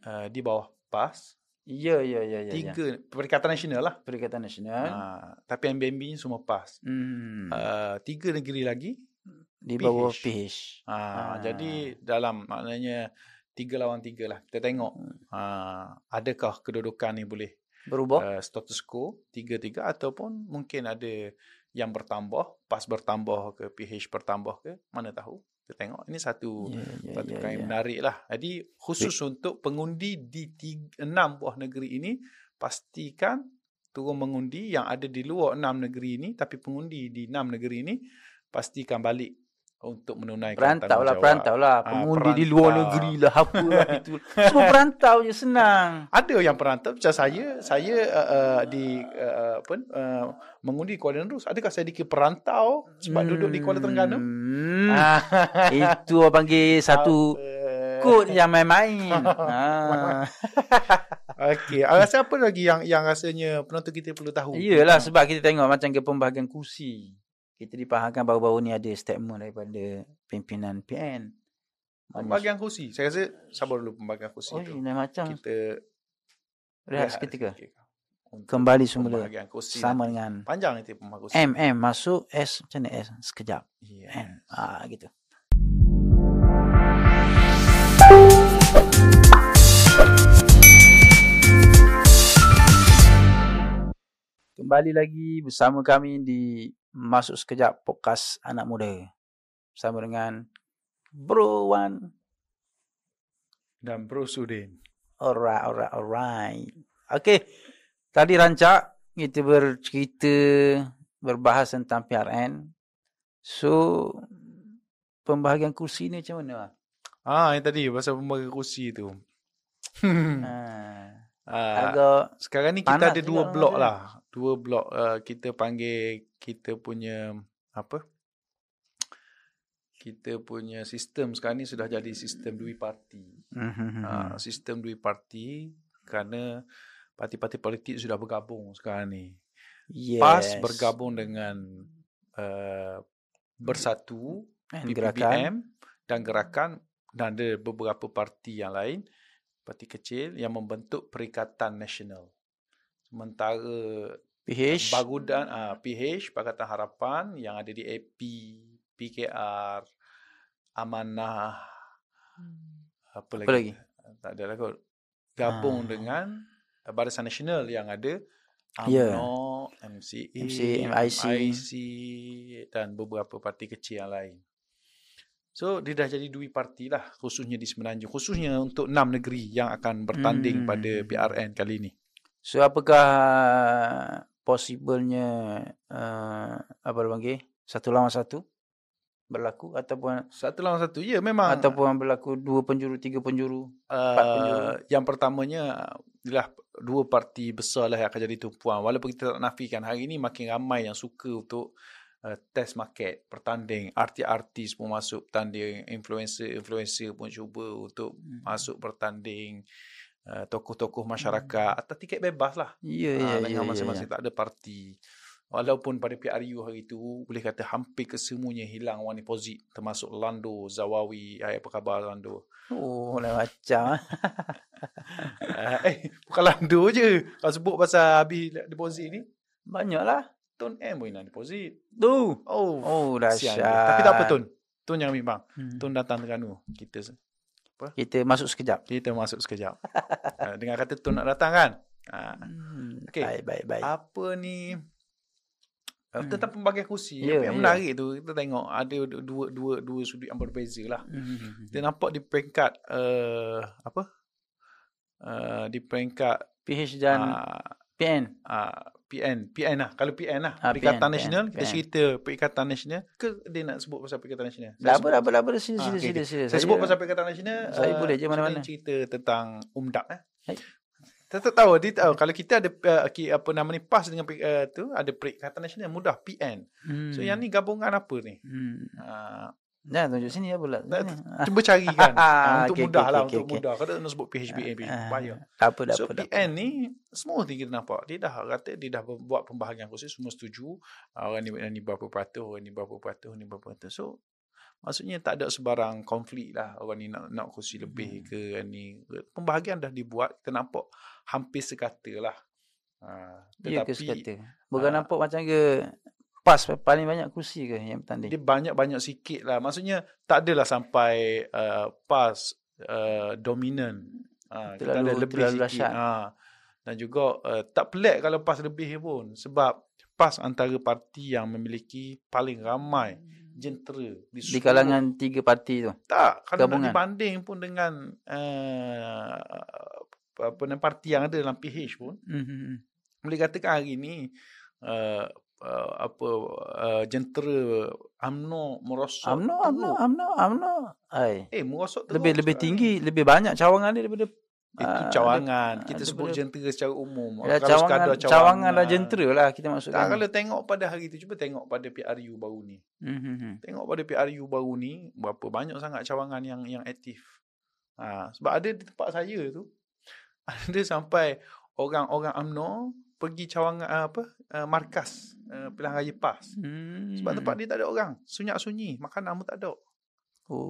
uh, di bawah PAS, Ya, ya, ya, ya. ya. tiga Perikatan Nasional lah. Perikatan Nasional. Uh, tapi MBMB ni semua PAS. Hmm. Uh, tiga negeri lagi. Di bawah PH. Uh, Ah. Jadi dalam maknanya tiga lawan tiga lah. Kita tengok uh, adakah kedudukan ni boleh Berubah. uh, status quo tiga-tiga ataupun mungkin ada yang bertambah, PAS bertambah ke, PH bertambah ke, mana tahu. Kita tengok. Ini satu Ya, ya, satu ya, perkara yang ya. menarik lah. Jadi khusus untuk pengundi di tiga, enam buah negeri ini, pastikan turun mengundi yang ada di luar enam negeri ini, tapi pengundi di enam negeri ini, pastikan balik untuk menunaikan Perantau lah, tanggungjawab. perantau lah. Ah, Pengundi di luar negeri lah, apa lah itu. Semua perantau je senang. Ada yang perantau macam saya, saya uh, uh, di uh, apa uh, mengundi di Kuala Nerus. Adakah saya dikira perantau sebab duduk di Kuala Terengganu? Hmm, Ah, itu orang panggil satu kod yang main-main. ha. Okey, Ah, rasa apa lagi yang yang rasanya penonton kita perlu tahu? Iyalah sebab kita tengok macam ke pembahagian kursi. Kita dipahamkan baru-baru ni ada statement daripada pimpinan PN. Pembagian kursi. Saya rasa sabar dulu pembagian kursi Oh, tu. macam Kita rehat seketika. Kembali semula. Pembagian kursi. Sama nanti. dengan Panjang nanti pembagian kursi. M, M masuk, S macam mana S? Sekejap. Ya. M. Ah, gitu. Kembali lagi bersama kami di Masuk Sekejap Podcast Anak Muda. Bersama dengan Bro Wan. Dan Bro Sudin. Alright, alright, alright. Okay. Tadi rancak kita bercerita berbahas tentang PRN. So, pembahagian kursi ni macam mana? Ah, yang tadi pasal pembagian kursi tu. Ha. Ah, Agak sekarang ni kita ada dua blok ada. lah. Dua blok uh, kita panggil kita punya apa? Kita punya sistem sekarang ni sudah jadi sistem dui parti. Mhm. uh, sistem dui parti kerana parti-parti politik sudah bergabung sekarang ni. yes. PAS bergabung dengan uh, Bersatu, And PPBM gerakan. dan Gerakan dan ada beberapa parti yang lain, parti kecil yang membentuk Perikatan Nasional. Sementara PH. Bagudan uh, PH Pakatan Harapan yang ada di AP, PKR, Amanah, apa lagi? Apa lagi? Tak ada lah kot. Gabung Ah. dengan Barisan Nasional yang ada Ya. UMNO, MCA, MC, MIC. MIC dan beberapa parti kecil yang lain. So, dia dah jadi dui parti lah khususnya di Semenanjung. Khususnya untuk enam negeri yang akan bertanding Hmm. pada PRN kali ini. So, apakah possiblenya uh, apa dia panggil? Satu lawan satu berlaku ataupun Satu lawan satu. Ya, memang. ataupun berlaku dua penjuru, tiga penjuru. empat penjuru. Uh, yang pertamanya ialah dua parti besar lah yang akan jadi tumpuan. Walaupun kita tak nafikan hari ini makin ramai yang suka untuk uh, test market, bertanding. Artis-artis pun masuk bertanding. Influencer-influencer pun cuba untuk Hmm. masuk bertanding. Uh, tokoh-tokoh masyarakat atas tiket bebas lah. Ya, Ah, ya, ya, dengan ya, masing-masing ya. tak ada parti. Walaupun pada PRU hari itu boleh kata hampir kesemuanya hilang wang deposit termasuk Lando, Zawawi. Hai, apa khabar Lando? Oh, lain macam. Uh, eh, bukan Lando je. Kalau sebut pasal habis deposit ni, Banyaklah. Tun M pun nak deposit. Tu. Oh, Oh, dahsyat. Tapi tak apa Tun. Tun jangan bimbang. Hmm. Tun datang Terengganu. Kita Kita masuk sekejap. kita masuk sekejap. uh, dengan kata Tun nak datang kan? Uh, Hmm. Okey. Baik, baik, baik. apa ni uh, Hmm. tentang pembagian kursi Ya, yang ya. menarik tu kita tengok ada dua dua dua sudut yang berbeza lah Hmm. kita nampak di peringkat uh, apa uh, di peringkat PH dan uh, PN. uh, PN PN lah kalau PN lah Ah, Perikatan PN, Nasional kita PN. cerita Perikatan Nasional ke dia nak sebut pasal Perikatan Nasional Dah apa, dah apa, apa. Sila, Ah, sila, okey. sila. saya sebut pasal Perikatan Nasional saya uh, boleh je mana-mana. Sudin cerita tentang UMDAP eh Hai. Saya tak tahu dia tahu kalau kita ada uh, apa nama ni PAS dengan uh, tu ada Perikatan Nasional mudah PN Hmm. So yang ni gabungan apa ni? Hmm. Uh, Dah tunjuk sini apa pula. Cuba cari kan. uh, untuk Okey, mudah okey, lah, okey, untuk okey. mudah. Kalau nak sebut PHBN, Ah. Tak apa, dah So apa, dah apa. PN ni semua tinggi kita nampak. Dia dah kata dia dah buat pembahagian khusus semua setuju. Orang ni, orang ni berapa peratus, orang ni berapa peratus, orang ni berapa peratus. So maksudnya tak ada sebarang konflik lah orang ni nak nak kursi lebih Hmm. ke orang ni. Pembahagian dah dibuat, kita nampak hampir sekata lah. Uh, Ya ke tetapi sekata? Bukan ah, nampak macam ke PAS paling banyak kursi ke yang bertanding? Dia banyak-banyak sikit lah. Maksudnya tak adalah sampai uh, PAS uh, dominan. Uh, kita ada lebih terlalu sikit. Ha. Dan juga uh, tak pelik kalau PAS lebih pun. Sebab PAS antara parti yang memiliki paling ramai jentera di, Di kalangan tiga parti tu. tak kalau nak gabungan. dibanding pun dengan uh, apa parti yang ada dalam PH pun Hmm. boleh katakan hari ni uh, uh, apa uh, jentera UMNO merosot UMNO, teruk. UMNO, UMNO. Ai. eh merosot teruk Lebih lebih tinggi, lebih banyak cawangan dia daripada itu ah, cawangan ada- kita ada sebut jentera secara umum Ya, Kalau cawangan, sekadar cawangan dan jentera lah kita tak, maksudkan. kalau tengok pada hari itu cuba tengok pada PRU baru ni Hmm, hmm, hmm. tengok pada PRU baru ni berapa banyak sangat cawangan yang yang aktif. Ha, sebab ada di tempat saya tu ada sampai orang-orang UMNO pergi cawangan ah, apa uh, markas uh, pilihan raya PAS. Hmm. Sebab tempat dia tak ada orang, sunyi-sunyi, makanan pun tak ada. oh.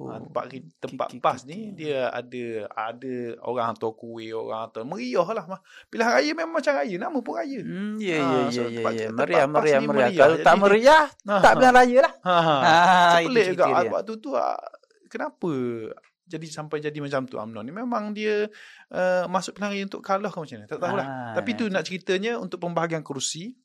Ha, tempat tempat ki- PAS ki- ni ki. dia ada ada orang hantar kuih, orang hantar meriah lah. mah. Pilihan raya memang macam raya, nama pun raya. Hmm, ya, Ah, ya, ya, ya, ya. Meriah, meriah, ni meriah. Kalau tak meriah, Ha, tak ha. bilang raya lah. Ha, ha. Ah, Pelik juga dia. waktu tu ah, kenapa jadi sampai jadi macam tu UMNO ni memang dia uh, masuk pilihan raya untuk kalah ke macam mana tak tahulah Ah, tapi tu nak ceritanya untuk pembahagian kerusi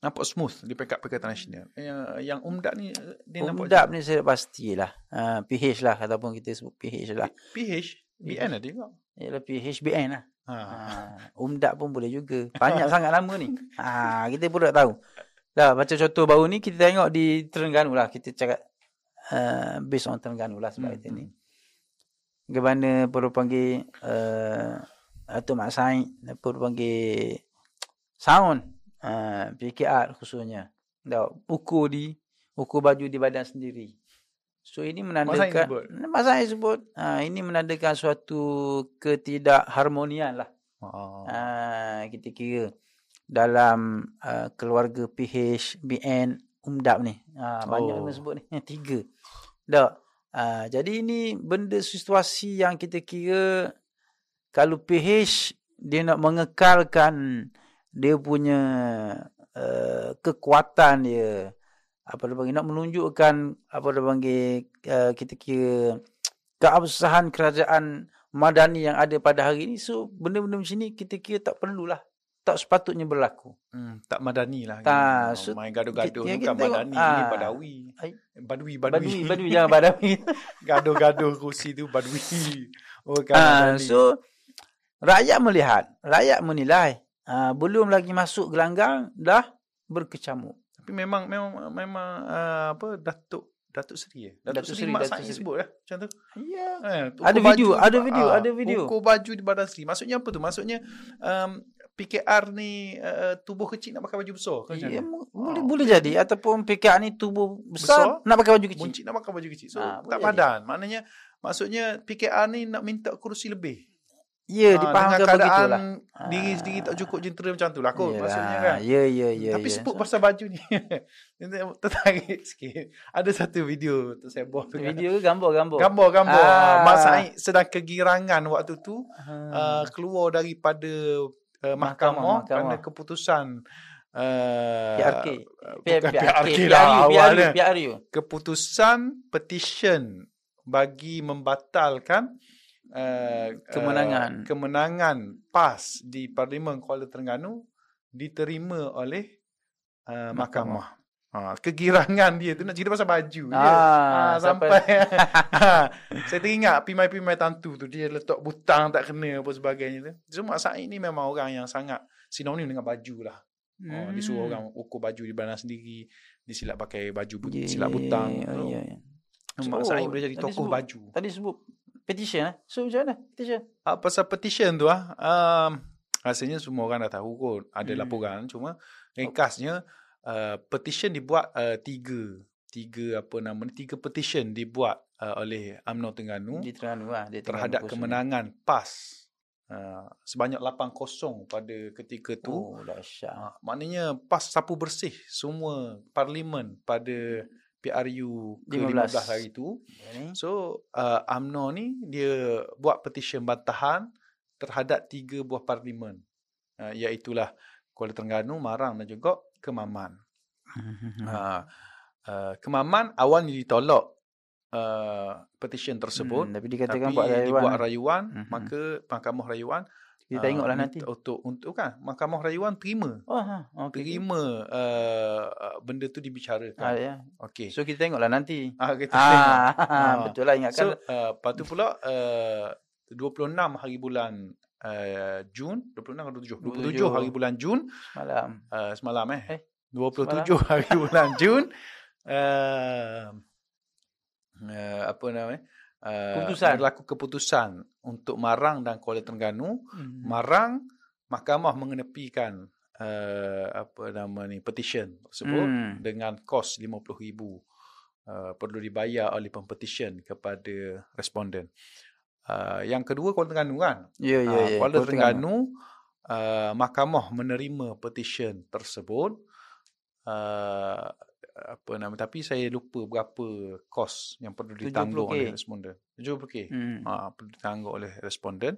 nampak smooth di peringkat Perikatan Nasional yang, yang umdap ni dia nampak Umdap ni saya pastilah. Uh, PH lah ataupun kita sebut PH lah. PH BN ada juga Ialah PHBN lah. ha. Ha, umdap pun boleh juga. Banyak sangat nama ni. Ha, kita pun tak tahu. Dah macam contoh baru ni kita tengok di Terengganu lah. Kita cakap uh, based on Terengganu lah sebab Hmm, kita ni. Bagaimana perlu panggil uh, Atuk Mak Said perlu panggil sound uh, PKR khususnya. Dah ukur di ukur baju di badan sendiri. So ini menandakan sebut. Mak Said sebut uh, ini menandakan suatu ketidakharmonian lah. Oh. Ah, kita kira dalam uh, keluarga PH, BN, UMDAP ni. Ah, banyak Oh. yang sebut ni. Tiga. Tak. Ah, jadi ini benda situasi yang kita kira kalau PH dia nak mengekalkan dia punya uh, kekuatan dia apa dia panggil nak menunjukkan apa dia panggil uh, kita kira keabsahan kerajaan madani yang ada pada hari ini so benda-benda macam ni kita kira tak perlulah tak sepatutnya berlaku Hmm, tak madani lah. Tak, Oh, so- main gaduh-gaduh ni bukan tengok, madani. Ini ah. badawi. Ai. Badui, badui badui. badui jangan badawi Gaduh-gaduh kursi tu badui. Oh, kan Ah, so rakyat melihat rakyat menilai ah, belum lagi masuk gelanggang dah berkecamuk Tapi memang memang memang uh, apa Datuk Datuk Seri eh? Datuk, Datuk Seri, Seri, Mak Datuk Said Seri. sebut lah macam tu. ya Eh, Ada video, baju ada video, ah, ada video. Ukur baju di badan Seri. Maksudnya apa tu? Maksudnya um, PKR ni uh, tubuh kecil nak pakai baju besar ke macam Ya, mana? mu- boleh Ah. boleh jadi ataupun PKR ni tubuh besar, Besar, nak pakai baju kecil. Buncit nak pakai baju kecil. So Ah, tak boleh padan. Maknanya maksudnya PKR ni nak minta kerusi lebih. Ya, Ah, dipahamkan dengan keadaan begitulah. diri Ah. sendiri tak cukup jentera macam tu lah kot. Yalah, Maksudnya kan. Ya, ya, ya. Tapi ya. sebut pasal baju ni. Tertarik sikit. Ada satu video tu saya buat. video ke gambar-gambar? Gambar-gambar. Ah. Mak Said sedang kegirangan waktu tu. Ah. Uh, keluar daripada uh, Mahkamah, mahkamah, kerana mahkamah. keputusan uh, PRK. bukan P- PRK P- lah PRU, awalnya. PRU. Keputusan petition bagi membatalkan uh, Kemenangan. uh, kemenangan PAS di Parlimen Kuala Terengganu diterima oleh uh, mahkamah. Ha, kegirangan dia tu nak cerita pasal baju dia. Ah, Ha, sampai ha, saya teringat pimai-pimai tantu tu dia letak butang tak kena apa sebagainya tu. So Mak Said ni memang orang yang sangat sinonim dengan baju lah. Oh, Hmm. disuruh orang ukur baju di badan sendiri, disilap pakai baju but, Ya, silap butang. ya, So, ya, ya. Mak Said boleh jadi tadi tokoh sebut. baju. Tadi sebut petition eh. So macam mana petition? Ah, pasal petition tu ah, um, rasanya semua orang dah tahu kot. Ada Hmm. laporan cuma ringkasnya uh, petition dibuat uh, tiga tiga apa nama ni tiga petition dibuat uh, oleh UMNO Terengganu Di Terengganu lah. Di Terengganu terhadap khususnya. kemenangan PAS uh, sebanyak 8-0 pada ketika tu. Oh, dahsyat. Uh, maknanya PAS sapu bersih semua parlimen pada PRU ke-15 15. hari tu. So uh, UMNO ni dia buat petition bantahan terhadap tiga buah parlimen. Uh, iaitulah Kuala Terengganu, Marang dan juga Kemaman. Hmm. Uh, uh, Kemaman awalnya ditolak uh, petition tersebut Hmm, tapi dikatakan tapi buat rayuan. dibuat rayuan Mhm. maka Mahkamah Rayuan Kita Ah, tengoklah minta nanti. Untuk untuk kan Mahkamah Rayuan terima. Oh, ha. Okey. Terima uh, benda tu dibicarakan. Ah, ya. Okey. So kita tengoklah nanti. Ah, kita tengok. Ah, Ah. betul lah ingatkan. So, uh, lepas tu pula uh, 26 hari bulan uh, Jun, 26 atau 27? 27 hari bulan Jun malam. uh, semalam eh. Eh, 27 hari bulan Jun uh, uh, apa namanya? Uh, Keputusan. berlaku keputusan untuk Marang dan Kuala Terengganu. Hmm. Marang mahkamah mengenepikan uh, apa nama ni petition tersebut Hmm. dengan kos RM50,000 uh, perlu dibayar oleh pempetition kepada responden. Uh, yang kedua Kuala Terengganu kan? Ya, ya, Ah, ya. Kuala Kuala Terengganu uh, mahkamah menerima petition tersebut uh, apa nama tapi saya lupa berapa kos yang perlu ditanggung 70K. oleh responden. 70k. Hmm. Ha, perlu ditanggung oleh responden.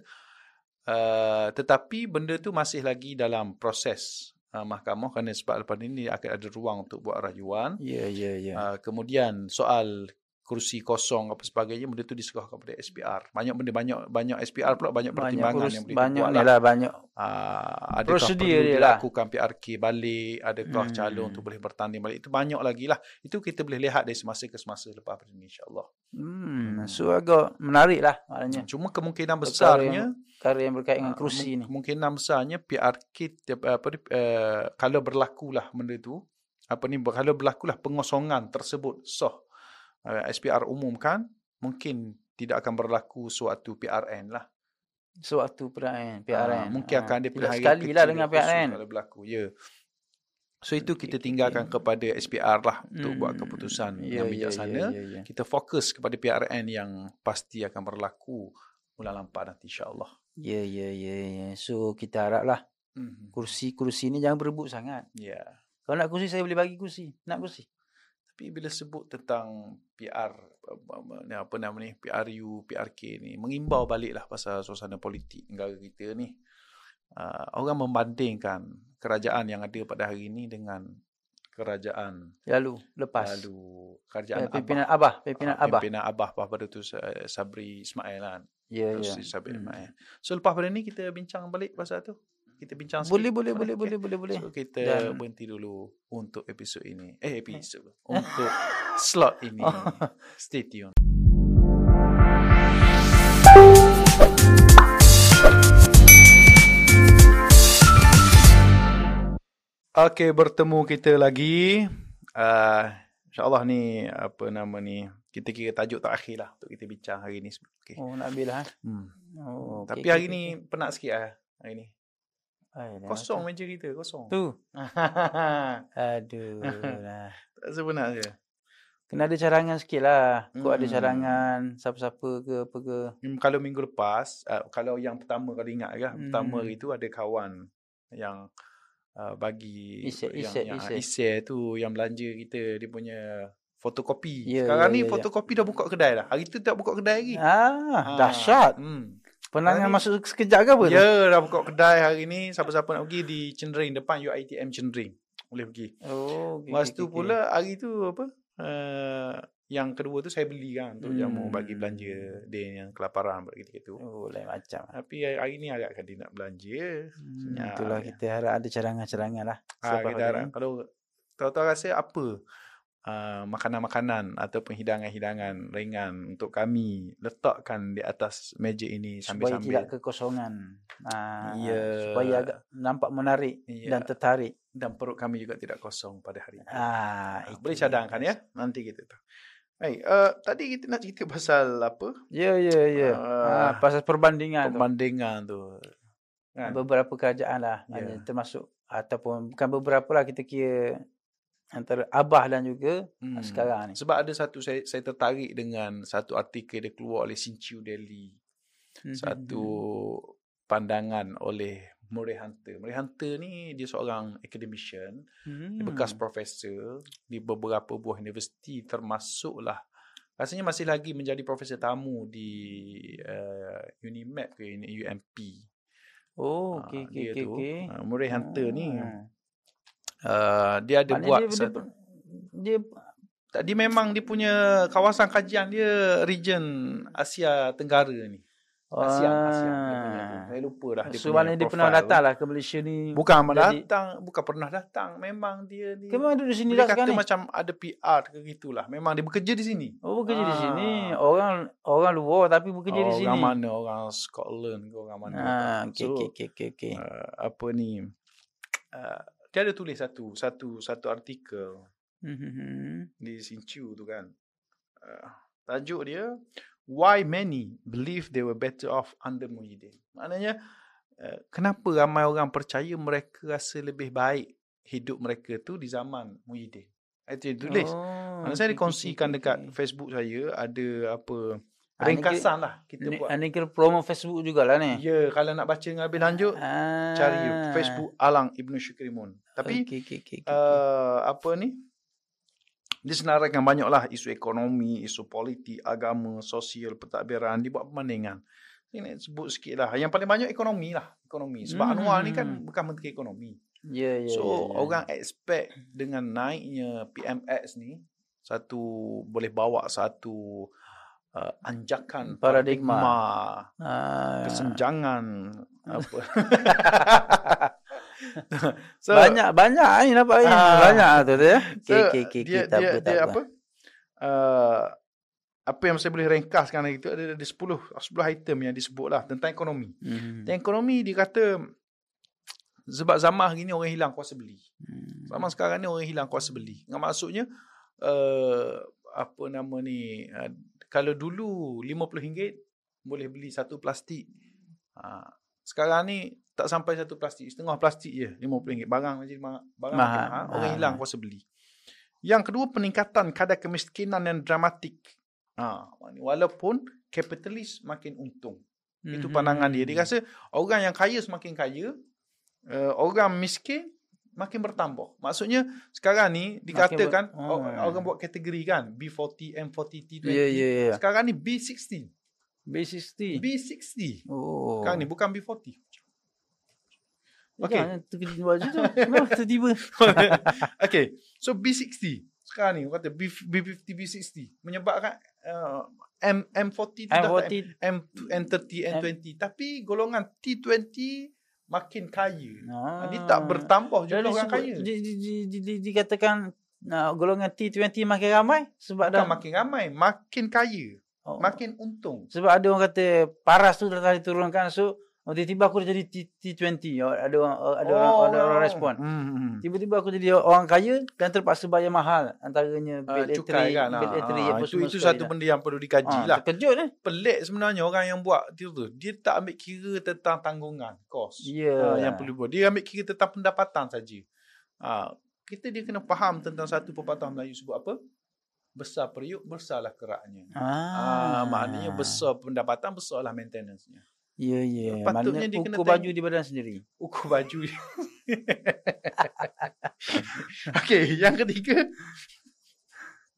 Uh, tetapi benda tu masih lagi dalam proses uh, mahkamah kerana sebab lepas ini akan ada ruang untuk buat rayuan. Ya, ya, ya. Uh, kemudian soal kursi kosong apa sebagainya benda tu diserahkan kepada SPR. Banyak benda banyak banyak SPR pula banyak banyak pertimbangan urus, yang boleh banyak dibuat ni lah. lah banyak. Uh, adakah Prosedur perlu dia lah. dilakukan PRK balik, adakah Hmm. calon tu boleh bertanding balik. Itu banyak lagi lah. Itu kita boleh lihat dari semasa ke semasa lepas ini insyaAllah. Hmm, so agak menarik lah maknanya. Cuma kemungkinan besarnya Perkara yang berkaitan dengan Ah, kerusi kemung- ni. Kemungkinan besarnya PRK tiap- apa uh, kalau berlakulah benda tu apa ni kalau berlakulah pengosongan tersebut sah uh, SPR umumkan mungkin tidak akan berlaku suatu PRN lah. Sewaktu PRN. Ah, PRN. mungkin Ah, akan ada Tidak pilihan sekali lah dengan PRN. kalau berlaku. Ya. So itu kita tinggalkan okey. kepada SPR lah untuk buat Hmm, keputusan ya, yang ya, bijaksana. ya, ya, ya. Kita fokus kepada PRN yang pasti akan berlaku bulan lampak nanti insya-Allah. Ya, ya, ya, ya. So kita haraplah Mhm. kursi-kursi ni jangan berebut sangat. Ya. Kalau nak kursi saya boleh bagi kursi. Nak kursi. Tapi bila sebut tentang PR apa nama ni PRU, PRK ni mengimbau baliklah pasal suasana politik negara kita ni. Uh, orang membandingkan kerajaan yang ada pada hari ini dengan kerajaan Lalu lepas. lalu kerajaan Eh, pimpinan Abah, pimpinan Ah, Abah. pimpinan Abah pada tu Sabri Ismail kan. Ya, Terus ya. si Sabri Hmm. Ismail. So lepas pada ni kita bincang balik pasal tu. Kita bincang sikit. Boleh, boleh, boleh, Okay. boleh, boleh, boleh. So kita Dan- berhenti dulu untuk episod ini. Eh episod. untuk slot ini. Stay tune. Okay, bertemu kita lagi. Uh, InsyaAllah ni, apa nama ni, kita kira tajuk terakhir lah untuk kita bincang hari ni. Okay. Oh, nak ambil lah. eh? Hmm. Oh, Tapi okey, hari okey, ni penat sikit lah. Hari ni. Ay, dah Kosong macam- meja kita, kosong. Tu. Aduh. lah. tak sebenar je. Kena ada carangan sikit lah. Kau ada Hmm. carangan siapa-siapa ke apa ke. Hmm, Kalau minggu lepas, uh, kalau yang pertama kalau ingat kan, Hmm. pertama hari tu ada kawan yang uh, bagi Isek, yang, isek, yang isek. isek tu yang belanja kita dia punya fotokopi. Ya, Sekarang ya, ni ya, ya. fotokopi dah buka kedai dah. Hari tu tak buka kedai lagi. Ah, Ah, dahsyat. Hmm. Penangan Hari- masuk sekejap ke apa tu? Ya, dah buka kedai hari ni. Siapa-siapa nak pergi di Cendering depan UiTM Cendering. Boleh pergi. Oh, okay, Lepas okay, tu okay. pula hari tu apa? Uh, yang kedua tu saya beli kan untuk jamu Hmm. bagi belanja dia yang kelaparan begitu gitu. Oh, lain macam. Tapi hari- hari ni agak dia nak belanja. Hmm, itulah dia. kita harap ada carangan-carangan lah. Ah, Selepas kita harap kalau tahu-tahu rasa apa uh, makanan-makanan ataupun hidangan-hidangan ringan untuk kami letakkan di atas meja ini supaya tidak sambil-sambil kekosongan. Ah, Ya. Supaya agak nampak menarik Ya. dan tertarik. dan perut kami juga tidak kosong pada hari itu. Ah, itu boleh cadangkan ya. Nanti kita tahu. Baik, uh, tadi kita nak cerita pasal apa? Ya, ya, ya. Ah, Ah, pasal perbandingan tu. Perbandingan tu. Kan? Beberapa kerajaan lah. Yeah. Termasuk ataupun bukan beberapa lah kita kira antara Abah dan juga Hmm. sekarang ni. Sebab ada satu saya saya tertarik dengan satu artikel dia keluar oleh Sinchiu Delhi. Hmm, Satu pandangan oleh Murray Hunter. Murray Hunter ni dia seorang academician, hmm. dia bekas profesor di beberapa buah universiti termasuklah rasanya masih lagi menjadi profesor tamu di uh, Unimap ke UMP. Oh, Ah, okey okey dia okey okey. ah, Murray Hunter ni Hmm. Uh, dia ada Maknanya buat dia, dia, satu, dia, Tak, dia memang dia punya kawasan kajian dia region Asia Tenggara ni. ASEAN, ASEAN dia punya tu. Ah. Saya lupa dah dia So punya mana dia pernah datang lah ke Malaysia ni. Bukan Jadi- datang, bukan pernah datang. Memang dia ni memang duduk sini dia dah kata sekarang ni? macam ada PR ke gitulah. Memang dia bekerja di sini. Oh bekerja di Ah. sini. Orang orang luar tapi bekerja di sini. Orang mana? Orang Scotland ke orang mana. Ah, okey So, okey okey okey okey. uh, apa ni uh, dia ada tulis satu satu satu artikel Mhm. di Sinchu tu kan uh, tajuk dia why many believe they were better off under Muhyiddin maknanya uh, kenapa ramai orang percaya mereka rasa lebih baik hidup mereka tu di zaman Muhyiddin itu dia tulis Oh, saya dikongsikan okey, dekat okey. Facebook saya ada apa ringkasan lah kita Ni, buat ni kira promo Facebook jugalah ni. Ya, kalau nak baca dengan lebih lanjut, Ah. cari Facebook Alang Ibnu Syukrimun. Tapi okey okey okey. okey. uh, apa ni? Dia senaraikan banyaklah isu ekonomi, isu politik, agama, sosial, pentadbiran, dibuat perbandingan. Ini sebut sikit lah. Yang paling banyak ekonomi lah. Ekonomi. Sebab Hmm. Anwar ni kan bukan Menteri Ekonomi. Ya ya. So, ya, ya. orang expect dengan naiknya PMX ni, satu boleh bawa satu uh, anjakan Paradigma. paradigma Ah. kesenjangan apa so, banyak banyak ni nampak ni. Ah. Banyak tu dia. so, Okey okey okey dia, tak dia, apa tak dia apa. apa uh, apa yang saya boleh ringkaskan itu ada ada 10 10 item yang disebut lah tentang ekonomi. Hmm. Tentang ekonomi dia kata sebab zaman hari ni orang hilang kuasa beli. Hmm. Zaman sekarang ni orang hilang kuasa beli. Dengan maksudnya uh, apa nama ni uh, kalau dulu RM50 boleh beli satu plastik. Uh, sekarang ni tak sampai satu plastik, setengah plastik je RM50. Barang jadi ma- barang Mahal. makin mahal, orang Ah. hilang kuasa beli. Yang kedua peningkatan kadar kemiskinan yang dramatik. Ha, walaupun kapitalis makin untung. Itu Mhm. pandangan dia. Dia rasa orang yang kaya semakin kaya, uh, orang miskin makin bertambah. Maksudnya sekarang ni dikatakan ber- ber- ah. orang buat kategori kan B40, M40, T20. Ya ya ya. Sekarang ni B60. B60. B60. Oh. Sekarang ni bukan B40. Okey. Jangan terkejut baju tu. Kenapa tiba-tiba? okay. So B60. Sekarang ni orang kata B, B50, B60. Menyebabkan uh, M, M40 tu dah tak M40 M, M30, M20. Tapi golongan T20 makin kaya. Ah. Dia tak bertambah Jadi jumlah orang sebut- kaya. Di, di, di, di, di, dikatakan uh, golongan T20 makin ramai sebab Bukan dah makin ramai, makin kaya, oh, makin untung. sebab ada orang kata paras tu dah diturunkan so oh, tiba-tiba aku dah jadi T, T20 Oh, ada orang ada orang ada orang respon. Hmm, hmm. Tiba-tiba aku jadi orang kaya dan terpaksa bayar mahal antaranya Uh, bil cukai kan. bil apa itu satu benda yang perlu dikaji Ah, lah. Terkejut eh. Pelik sebenarnya orang yang buat tu. Dia tak ambil kira tentang tanggungan, kos. Ya. Ah, yang perlu buat. Dia ambil kira tentang pendapatan saja. Ah, kita dia kena faham tentang satu pepatah Melayu sebut apa? Besar periuk, besarlah keraknya. Ah, maknanya besar pendapatan, besarlah maintenance-nya. Ya ya. Patutnya Maknanya dia kena ukur baju di badan sendiri. Ukur baju dia. Okey, yang ketiga.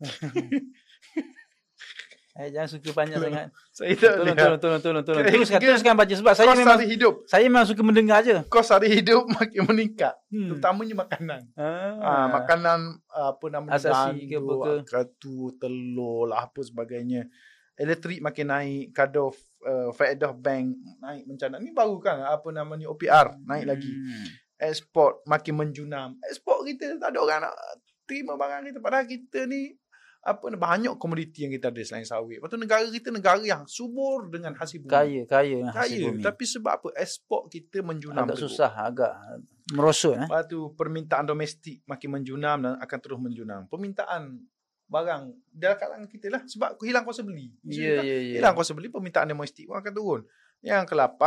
Eh jangan suka panjang sangat. Saya tak Tolong tolong tolong tolong tolong. Teruskan teruskan baca sebab saya memang hari hidup. saya memang suka mendengar je. Kos hari hidup makin meningkat. Hmm. Terutamanya makanan. Ah, Ah, makanan apa namanya Asasi ke apa gandum, ke? katu, telur lah apa sebagainya. Elektrik makin naik, kadar uh, faedah bank naik mencana. Ni baru kan apa namanya OPR naik lagi. Hmm. Ekspor makin menjunam. Ekspor kita tak ada orang nak terima barang kita padahal kita ni apa ni banyak komoditi yang kita ada selain sawit. Lepas tu negara kita negara yang subur dengan hasil bumi. Kaya kaya dengan hasil Kaya. bumi. Tapi sebab apa? Ekspor kita menjunam. agak susah, agak merosot eh. Lepas tu permintaan domestik makin menjunam dan akan terus menjunam. Permintaan barang dalam kalangan kita lah sebab hilang kuasa beli. Ya ya ya. Hilang kuasa beli permintaan domestik pun akan turun. Yang ke-8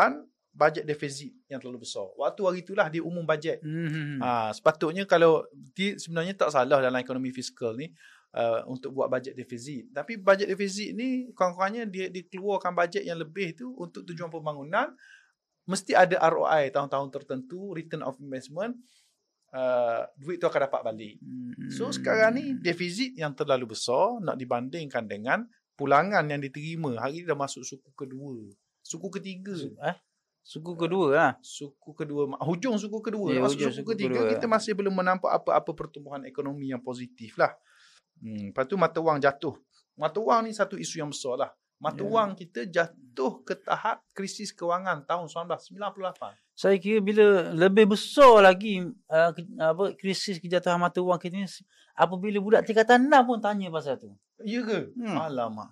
bajet defisit yang terlalu besar. Waktu hari itulah dia umum bajet. Hmm. Ha, sepatutnya kalau dia sebenarnya tak salah dalam ekonomi fiskal ni uh, untuk buat bajet defisit. Tapi bajet defisit ni kurang-kurangnya dia dikeluarkan bajet yang lebih tu untuk tujuan pembangunan mesti ada ROI tahun-tahun tertentu, return of investment, uh, duit tu akan dapat balik. Hmm. So sekarang ni defisit yang terlalu besar nak dibandingkan dengan pulangan yang diterima. Hari ni dah masuk suku kedua. Suku ketiga. Eh? Suku kedua lah. Suku kedua, hujung suku kedua. Ya, masuk hujung suku, suku ketiga, kedua. kita masih belum menampak apa-apa pertumbuhan ekonomi yang positif lah. Hmm, lepas tu mata wang jatuh. Mata wang ni satu isu yang besar lah. Mata Ya. wang kita jatuh ke tahap krisis kewangan tahun 1998. Saya kira bila lebih besar lagi uh, apa krisis kejatuhan mata wang kita ni apabila budak tingkatan 6 pun tanya pasal tu. Ya ke? Hmm. Alamak.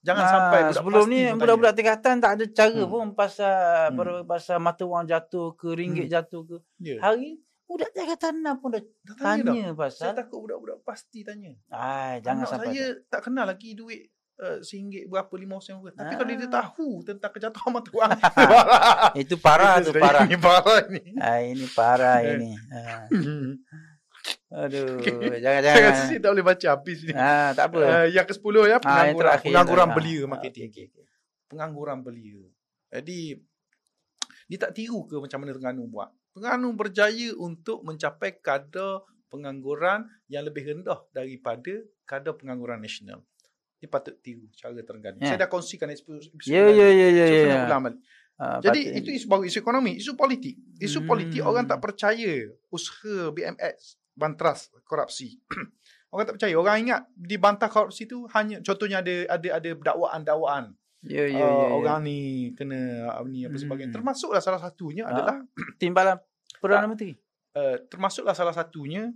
Jangan Ah, sampai budak sebelum ni budak-budak tingkatan tak ada cara Hmm. pun pasal Hmm. hmm. pasal mata wang jatuh ke ringgit jatuh ke. Ya. Hari budak tingkatan 6 pun dah Dah tanya, tanya dah. pasal. Saya takut budak-budak pasti tanya. Ai jangan Anak sampai saya tak kenal lagi duit RM1 berapa, RM5 sen berapa. Tapi kalau dia Ah. tahu tentang kejatuhan mata wang. itu parah tu parah. Ini parah ni. Ah ini parah Eh. ini. Ah. Aduh, Okey. jangan Saya jangan. rasa saya tak boleh baca habis ni. Ah tak apa. Uh, yang ke-10 ya, Ah, yang pengangguran, terakhir, pengangguran terakhir. belia Ah, okey, tinggi. okey, okey. Pengangguran belia. Jadi, dia tak tiru ke macam mana Terengganu buat. Terengganu berjaya untuk mencapai kadar pengangguran yang lebih rendah daripada kadar pengangguran nasional. Dia patut tiru cara Terengganu. Ya. Saya dah kongsikan episod episod Ya lalu. ya ya ya So, ya. saya nak ya. ulang balik. Ah, Jadi patut- itu isu baru isu ekonomi, isu politik. Isu politik Hmm. orang tak percaya usaha BMX bantras korupsi. orang tak percaya. Orang ingat dibantah korupsi tu hanya contohnya ada ada ada dakwaan-dakwaan. ya ya uh, ya. orang ni kena apa ni apa Hmm. sebagainya. Termasuklah salah satunya Ah. adalah timbalan Perdana Menteri. uh, termasuklah salah satunya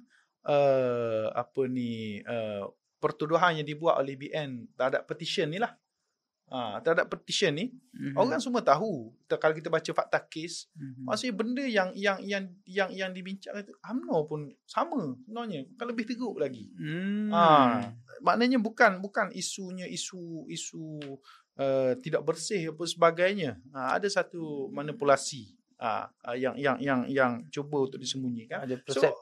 uh, apa ni uh, pertuduhan yang dibuat oleh BN terhadap petition ni lah. Ah, terhadap petition ni, Mhm. orang semua tahu. Kita- Kalau kita baca fakta kes, Mhm. Maksudnya benda yang yang yang yang yang dibincangkan itu UMNO pun sama sebenarnya. Kan lebih teruk lagi. Hmm. Ah. Maknanya bukan bukan isunya isu isu uh, tidak bersih apa sebagainya. Ha, ada satu manipulasi uh, yang yang yang yang cuba untuk disembunyikan. ada So persep,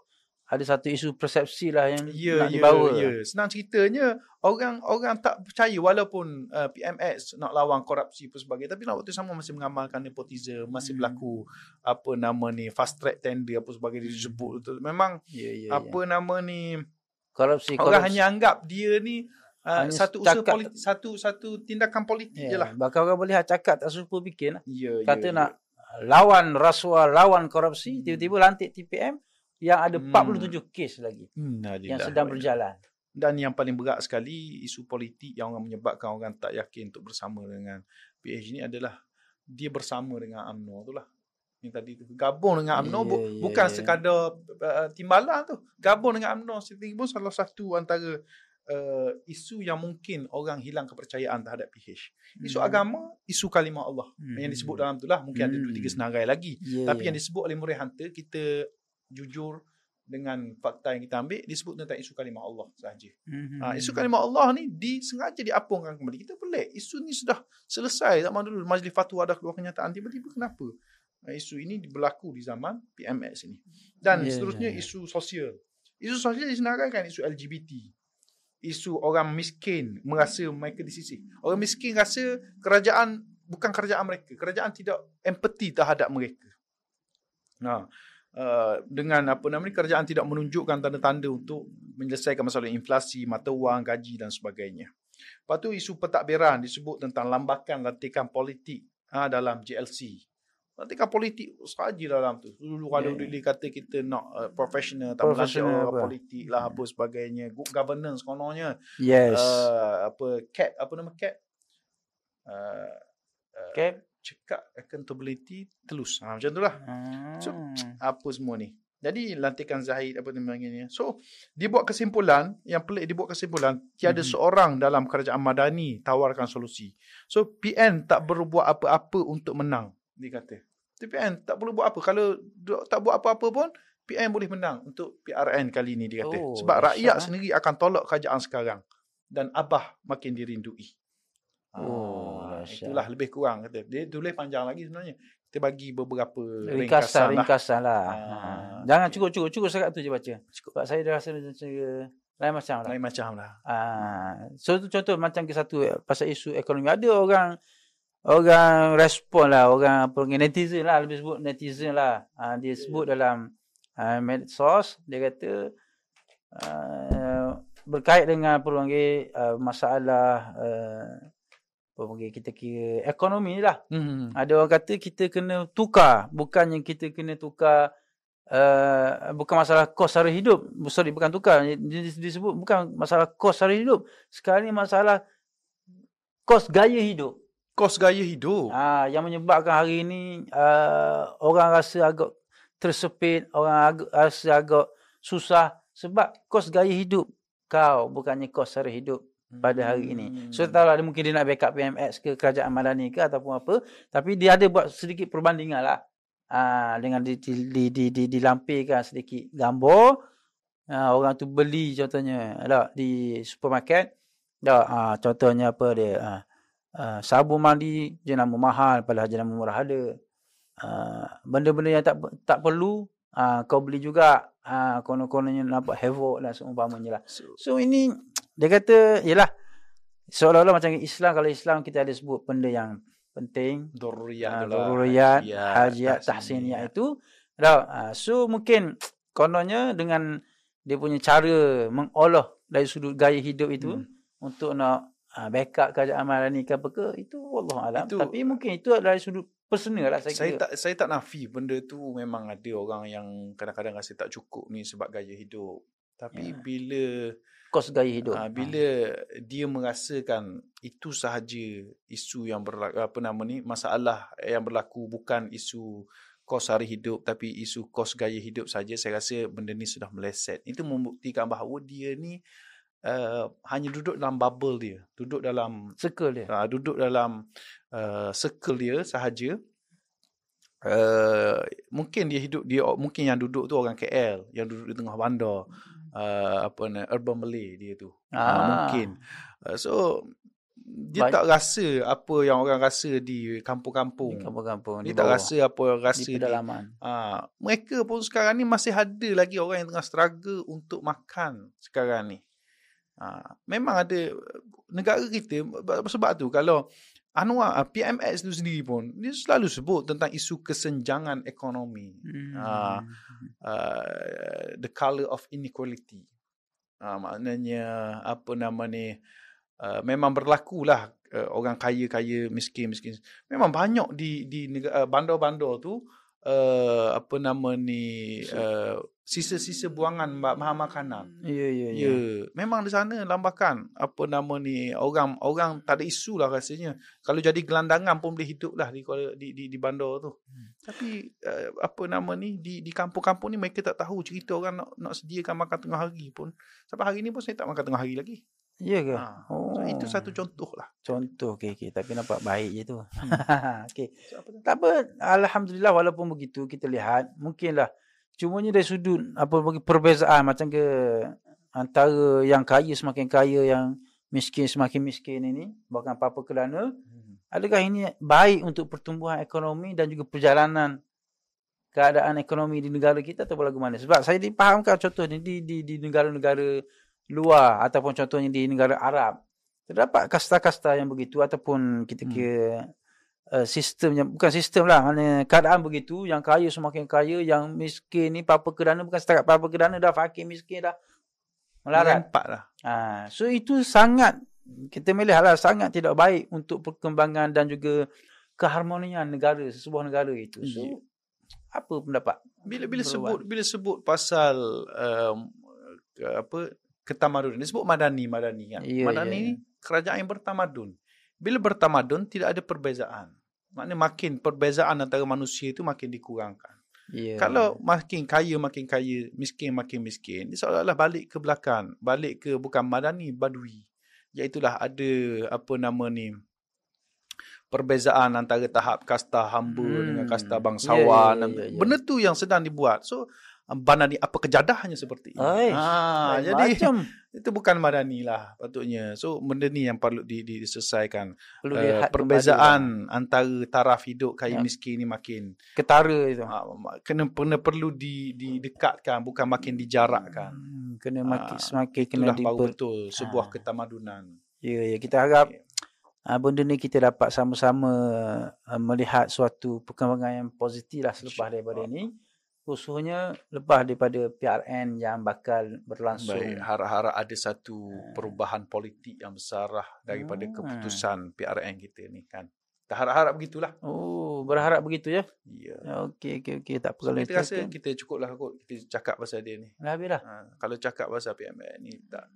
ada satu isu persepsi lah yang ya nak ya dibawa. ya. Senang ceritanya orang orang tak percaya walaupun uh, PMX nak lawan korupsi apa sebagainya tapi nak waktu sama masih mengamalkan nepotism, masih Hmm. berlaku apa nama ni fast track tender apa sebagainya disebut tu. Memang Ya ya. apa nama ni korupsi orang korupsi. hanya anggap dia ni uh, Hanya satu usaha cakap- politik satu satu tindakan politik ya, je lah. Bahkan orang boleh cakap tak serupa bikin lah. Ya, Kata ya, nak lawan rasuah, lawan korupsi, Hmm. tiba-tiba lantik TPM yang ada Hmm. 47 kes lagi ya. yang sedang berjalan. Dan yang paling berat sekali isu politik yang orang menyebabkan orang tak yakin untuk bersama dengan PH ni adalah dia bersama dengan UMNO tu lah. Yang tadi tu gabung dengan UMNO bu- Ya, ya, bukan ya. sekadar uh, timbalan tu. Gabung dengan UMNO sendiri pun salah satu antara uh, isu yang mungkin orang hilang kepercayaan terhadap PH. Isu Hmm. agama, isu kalimah Allah. Hmm. Yang disebut dalam tu lah mungkin ada dua tiga Hmm. senarai lagi. Ya, Tapi ya. yang disebut oleh Murray Hunter kita jujur dengan fakta yang kita ambil disebut tentang isu kalimah Allah sahaja. Mhm. Ha, isu kalimah Allah ni disengaja diapungkan kembali. Kita pelik. Isu ni sudah selesai zaman dulu. Majlis Fatwa dah keluar kenyataan. Tiba-tiba kenapa? Ha, isu ini berlaku di zaman PMX ini. Dan Ya, seterusnya ya, ya. isu sosial. Isu sosial disenaraikan isu LGBT. Isu orang miskin merasa mereka disisih. Orang miskin rasa kerajaan bukan kerajaan mereka. Kerajaan tidak empati terhadap mereka. Nah, uh, dengan apa nama ni kerajaan tidak menunjukkan tanda-tanda untuk menyelesaikan masalah inflasi, mata wang, gaji dan sebagainya. Lepas tu isu pentadbiran disebut tentang lambakan lantikan politik ha, dalam JLC. Lantikan politik sahaja dalam tu. Dulu kalau Yeah. yeah. dia kata kita nak uh, professional, tak Professional orang apa? politik lah apa sebagainya. Good governance kononnya. Yes. Uh, apa CAP, apa nama CAP? Uh, uh, okay. Cekak accountability telus. Ha, macam tu lah So, Hmm. apa semua ni. Jadi lantikan Zahid apa namanya. So dia buat kesimpulan yang pelik dia buat kesimpulan tiada Mhm. seorang dalam kerajaan madani tawarkan solusi. So PN tak berbuat apa-apa untuk menang dia kata. PN tak perlu buat apa kalau tak buat apa-apa pun PN boleh menang untuk PRN kali ni dia kata. Oh, Sebab rakyat eh. sendiri akan tolak kerajaan sekarang dan Abah makin dirindui. Oh, Ah, itulah lebih kurang kata. Dia tulis panjang lagi sebenarnya. Kita bagi beberapa Ringkasan, ringkasan, lah. ringkasan lah. Ah, Ha. Jangan okey. cukup, cukup, cukup sekat tu je baca. Sebab saya dah rasa macam lain macam lah. Lain macam lah. Ah, so tu contoh macam ke satu eh, pasal isu ekonomi. Ada orang orang respon lah, orang apa netizen lah lebih sebut netizen lah. Ah, dia sebut dalam ah, medsos dia kata ah, berkait dengan apa orang panggil ah, masalah ah, panggil kita kira ekonomi ni lah. Hmm. Ada orang kata kita kena tukar, bukannya kita kena tukar uh, bukan masalah kos sara hidup. Sorry, bukan tukar. Disebut bukan masalah kos sara hidup. Sekarang ni masalah kos gaya hidup. Kos gaya hidup. Ah, yang menyebabkan hari ini uh, orang rasa agak tersepit, orang agak, rasa agak susah sebab kos gaya hidup kau bukannya kos cara hidup pada hari ini. So tak tahu lah dia mungkin dia nak backup PMX ke kerajaan madani ke ataupun apa, tapi dia ada buat sedikit perbandingan lah. Ah, dengan di, di, di, di, di, dilampirkan sedikit gambar. Ah, orang tu beli contohnya tak, di supermarket. Tak, ah, contohnya apa dia? Ah, ah, sabun mandi jenama mahal padahal jenama murah ada. Benda-benda yang tak tak perlu ah, kau beli juga. Ah, konon-kononnya nampak havoc dan seumpamanya lah. So, So ini dia kata yalah seolah-olah macam Islam kalau Islam kita ada sebut benda yang penting Doruriyat ah, daruriyat, Hajiyat, hajiat, tahsiniyat itu dah ah, so mungkin kononnya dengan dia punya cara mengolah dari sudut gaya hidup itu Hmm. untuk nak ah, backup kerajaan madani ke apa ke itu wallah alam Itu- tapi mungkin itu dari sudut personal lah saya, Saya kira. tak saya tak nafi benda tu memang ada orang yang kadang-kadang rasa tak cukup ni sebab gaya hidup. Tapi Ya. bila kos gaya hidup. Ah, bila dia merasakan itu sahaja isu yang berlaku apa nama ni masalah yang berlaku bukan isu kos hari hidup tapi isu kos gaya hidup saja saya rasa benda ni sudah meleset itu membuktikan bahawa dia ni uh, hanya duduk dalam bubble dia duduk dalam circle dia. uh, duduk dalam uh, circle dia sahaja uh, mungkin dia hidup dia mungkin yang duduk tu orang KL yang duduk di tengah bandar uh, apa ni urban Malay dia tu ah. Ah. mungkin uh, so dia Baik. tak rasa apa yang orang rasa di Di kampung-kampung kampung-kampung. dia di tak bawah, rasa apa yang di rasa di, pedalaman. Ah, mereka pun sekarang ni masih ada lagi orang yang tengah struggle untuk makan sekarang ni. Ah, memang ada negara kita sebab tu kalau Anwar ah, PMX tu sendiri pun dia selalu sebut tentang isu kesenjangan ekonomi. Hmm. Ah, uh, the color of inequality. Uh, maknanya apa nama ni uh, memang berlakulah uh, orang kaya kaya miskin miskin. Memang banyak di di negara uh, bandar-bandar tu uh, apa nama ni uh, sisa-sisa buangan ma- bahan makanan. Ya, ya, Ya, ya. memang di sana lambakan apa nama ni orang orang tak ada isu lah rasanya. Kalau jadi gelandangan pun boleh hidup lah di di di, di bandar tu. Hmm. Tapi uh, apa nama ni di di kampung-kampung ni mereka tak tahu cerita orang nak nak sediakan makan tengah hari pun. Sampai hari ni pun saya tak makan tengah hari lagi. Ya ke? Ha. Oh. So, itu satu contoh lah. Contoh, okey, okey. Tapi nampak baik je tu. okey. So, apa tu? Tak apa, Alhamdulillah walaupun begitu kita lihat, mungkinlah cumanya dari sudut apa bagi perbezaan macam ke antara yang kaya semakin kaya, yang miskin semakin miskin ini, bahkan apa-apa kerana, Hmm. adakah ini baik untuk pertumbuhan ekonomi dan juga perjalanan keadaan ekonomi di negara kita atau bagaimana? Sebab saya dipahamkan contohnya di di di negara-negara luar ataupun contohnya di negara Arab terdapat kasta-kasta yang begitu ataupun kita Hmm. kira uh, sistemnya bukan sistem lah mana keadaan begitu yang kaya semakin kaya yang miskin ni apa kerana bukan setakat apa kerana dah fakir miskin dah melarat. Merempat lah. Ha, so itu sangat kita melihatlah sangat tidak baik untuk perkembangan dan juga keharmonian negara sebuah negara itu. So apa pendapat? Bila bila Berubah. sebut bila sebut pasal um, apa ketamadunan. Dia sebut madani madani kan. Ya, madani ya, ni kerajaan yang bertamadun. Bila bertamadun tidak ada perbezaan. Maknanya makin perbezaan antara manusia itu makin dikurangkan. Ya. Kalau makin kaya makin kaya, miskin makin miskin, dia seolah-olah balik ke belakang, balik ke bukan madani, badui. Iaitulah ada apa nama ni perbezaan antara tahap kasta hamba Hmm. dengan kasta Ya, bangsawan. ya, ya, ya, ya. Benda tu yang sedang dibuat. So madani apa kejadahnya seperti ini. Aish, ha, lain jadi macam itu bukan madani lah patutnya. So benda ni yang perlu di, di, diselesaikan. perlu Uh, perbezaan antara taraf hidup kaya Ya. miskin ni makin lah. ketara itu. Ah, ma- kena kena perlu di didekatkan bukan makin dijarakkan. Hmm, kena makin Ah, semakin kena Itulah di baru betul sebuah Ah. ketamadunan. Ya, ya kita harap uh, benda ni kita dapat sama-sama uh, melihat suatu perkembangan yang positif lah selepas daripada ini. Khususnya lepas daripada PRN yang bakal berlangsung. Baik, harap-harap ada satu perubahan politik yang besar lah daripada Ah. keputusan PRN kita ni kan. Kita harap-harap begitulah. Oh, berharap begitu ya? Ya. Okey, okey, okey. Tak apa So, kalau kita rasa kan. kita cukup lah kot kita cakap pasal dia ni. Dah habis dah. Ha, kalau cakap pasal PMN ni tak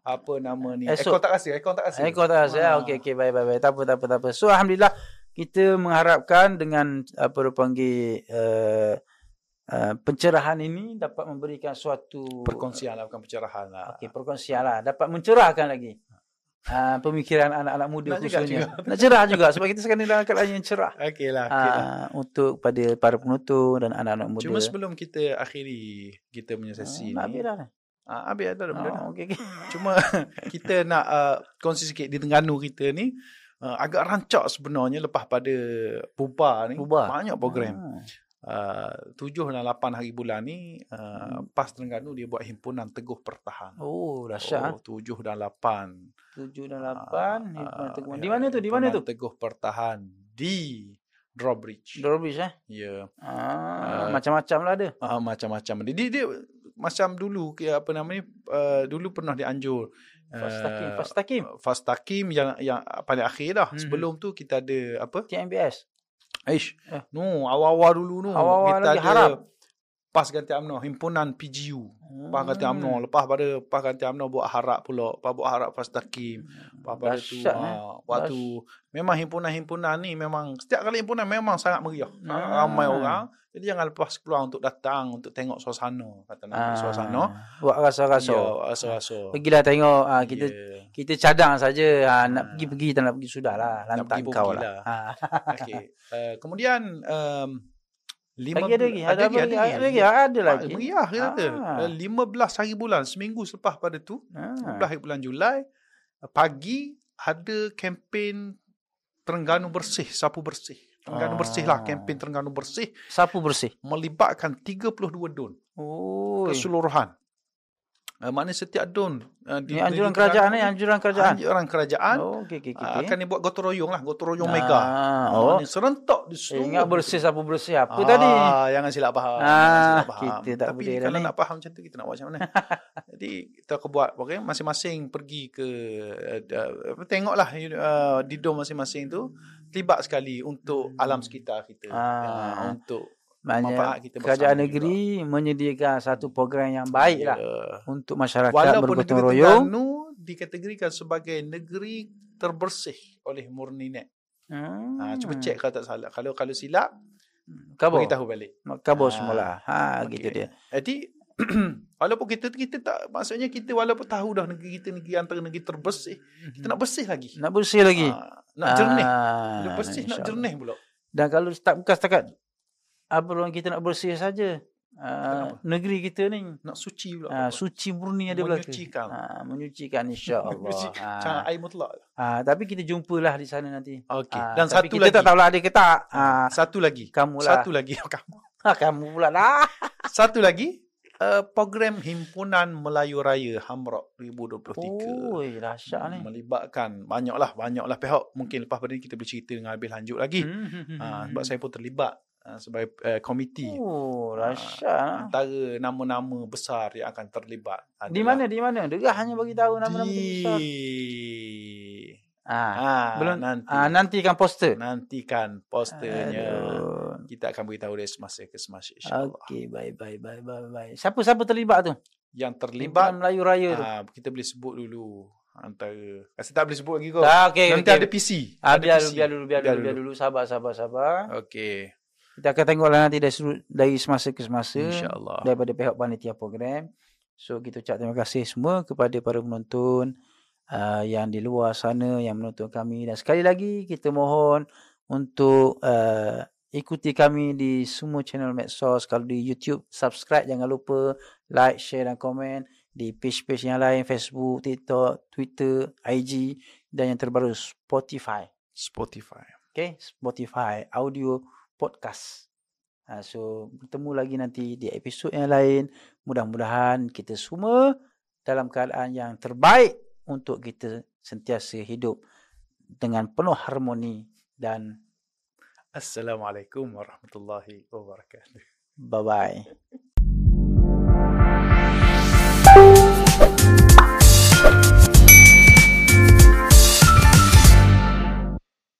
apa nama ni? Esok. Ekor tak rasa, ekor tak rasa. Eh, kau tak rasa. Ah. Okey, okey. Baik, baik, baik. Tak apa, tak apa, tak apa. So, Alhamdulillah, kita mengharapkan dengan apa dia panggil uh, uh, pencerahan ini dapat memberikan suatu Perkongsian lah, bukan pencerahan lah. Okey, perkongsian lah. Dapat mencerahkan lagi uh, pemikiran anak-anak muda Nak juga khususnya. Nak cerah juga sebab kita sekarang dalam keadaan yang cerah. Okey lah, okey lah. Uh, untuk pada para penonton dan anak-anak muda. Cuma sebelum kita akhiri kita punya sesi nak ni. habis dah. Ah, habis dah, dah. Oh, okey, okey. Cuma kita nak uh, kongsi sikit di Terengganu kita ni uh, agak rancak sebenarnya lepas pada bubar ni. Bubar. Banyak program. Ah. Uh, tujuh dan lapan hari bulan ni uh, Hmm. PAS Terengganu dia buat himpunan Teguh Pertahan. Oh, dahsyat. Oh, tujuh dan lapan. Tujuh dan Ah, lapan. ah, Himpunan Teguh. Di mana tu? Di mana tu? Teguh Pertahan di Drawbridge. Drawbridge eh? Ya. Ah, Ah. macam-macam lah ada. Ah, macam-macam. Dia, dia, dia macam dulu ke apa nama ni uh, dulu pernah dianjur Fast takim, uh, fast takim. Fast Takim yang yang paling akhir dah. Hmm. Sebelum tu kita ada apa? TMBS. Aish. Eh. No, awal-awal dulu PAS ganti UMNO, himpunan PGU. PAS ganti Hmm. UMNO. Lepas pada PAS ganti UMNO buat harap pula. Lepas buat harap Fast Takim. Lepas pada tu Dahsyat, eh. ah, waktu memang himpunan-himpunan ni memang setiap kali himpunan memang sangat meriah. Ah. Ramai orang. Jadi jangan lepas peluang untuk datang untuk tengok suasana kata Nabi Ah, suasana. Buat rasa-rasa. Ya, rasa-rasa. Pergilah tengok. Ah, kita Ya. kita cadang saja. Ah, nak Ah. pergi-pergi tak nak pergi sudahlah. Nak Lantak kau pergilah. lah. Ah. Okey. Uh, kemudian um, lima Lagi ada lagi. Ada, apa lagi? Ada lagi. Ada lagi. Meriah kata. Ah. Uh, 15 hari bulan seminggu selepas pada tu, Ah. 15 hari bulan Julai pagi ada kempen Terengganu bersih, sapu bersih. Terengganu Ah. bersih lah, kempen Terengganu bersih Sapu bersih. melibatkan 32 don Oh. keseluruhan. Uh, maknanya setiap don uh, Ini anjuran kerajaan ni. Anjuran kerajaan. Anjuran kerajaan Oh, okey, okey, okey. uh, akan dibuat gotong royong lah, gotong royong Ah, mega. Oh. Maknanya serentak di Eh, seluruh ingat bersih sapu bersih apa ah, tadi? Jangan silap faham. Ah, jangan silap faham. kita tak Tapi kalau ni. nak faham macam tu kita nak buat macam mana? Jadi kita akan buat okay, masing-masing pergi ke uh, tengoklah uh, di dom masing-masing tu terlibat sekali untuk alam sekitar kita. Ah. Uh, untuk Maknanya kita kerajaan negeri menyediakan satu program yang baik lah Ya. untuk masyarakat Walaupun bergotong negeri royong. Terengganu dikategorikan sebagai negeri terbersih oleh Murninet. Hmm. Ha, cuba cek kalau tak salah. Kalau kalau silap, Kabur. beritahu balik. Kabur Ah, semula. Ha, okey. gitu dia. Jadi walaupun kita kita tak maksudnya kita walaupun tahu dah negeri kita negeri antara negeri terbersih, kita nak bersih lagi. Nak bersih lagi. Ah, nak jernih. Ah, Bila bersih nak jernih pula. Dan kalau tak bukan setakat apa orang kita nak bersih saja. Uh, negeri kita ni Nak suci pula. uh, suci murni ada belaka. Menyucikan. Uh, menyucikan insya-Allah. Macam uh, air mutlak. uh, tapi kita jumpalah di sana nanti. Okey. Ah, Dan satu kita lagi. tak tahulah ada ke tak. Ah, Satu lagi. kamu lah. Satu lagi. Kamu. kamu pula lah. Satu lagi. Uh, program Himpunan Melayu Raya Hamrok 2023. Oh, dahsyat ni. Melibatkan banyaklah banyaklah pihak. Mungkin lepas pada ni kita boleh cerita dengan lebih lanjut lagi. Hmm, hmm, hmm, Ah, hmm. sebab saya pun terlibat ah, sebagai uh, komiti. Oh, Ah, dahsyat. Antara nama-nama besar yang akan terlibat. Di mana di mana? Dia hanya bagi tahu nama-nama Di... besar. Ah, Ah, belum nanti. ah, nantikan poster. Nantikan posternya. Aduh. Kita akan beritahu dia semasa ke semasa insyaAllah. Okey, baik baik baik baik baik. Siapa-siapa terlibat tu? Yang Himpunan terlibat, Melayu Raya tu. ah, kita boleh sebut dulu. Antara, rasa tak boleh sebut lagi kau. Ah, okey. Nanti okey. ada PC. Ah, ada biar, PC. dulu, biar dulu, biar, dulu, biar dulu. Sabar, sabar, sabar. Okey. Kita akan tengoklah nanti dari, sudut- dari semasa ke semasa. InsyaAllah. Daripada pihak panitia program. So, kita ucap terima kasih semua kepada para penonton uh, yang di luar sana yang menonton kami. Dan sekali lagi, kita mohon untuk uh, ikuti kami di semua channel medsos. Kalau di YouTube, subscribe jangan lupa. Like, share dan komen. Di page-page yang lain, Facebook, TikTok, Twitter, IG. Dan yang terbaru, Spotify. Spotify. Okay, Spotify audio podcast. Ha, so bertemu lagi nanti di episod yang lain. Mudah-mudahan kita semua dalam keadaan yang terbaik untuk kita sentiasa hidup dengan penuh harmoni dan Assalamualaikum warahmatullahi wabarakatuh. bye bye.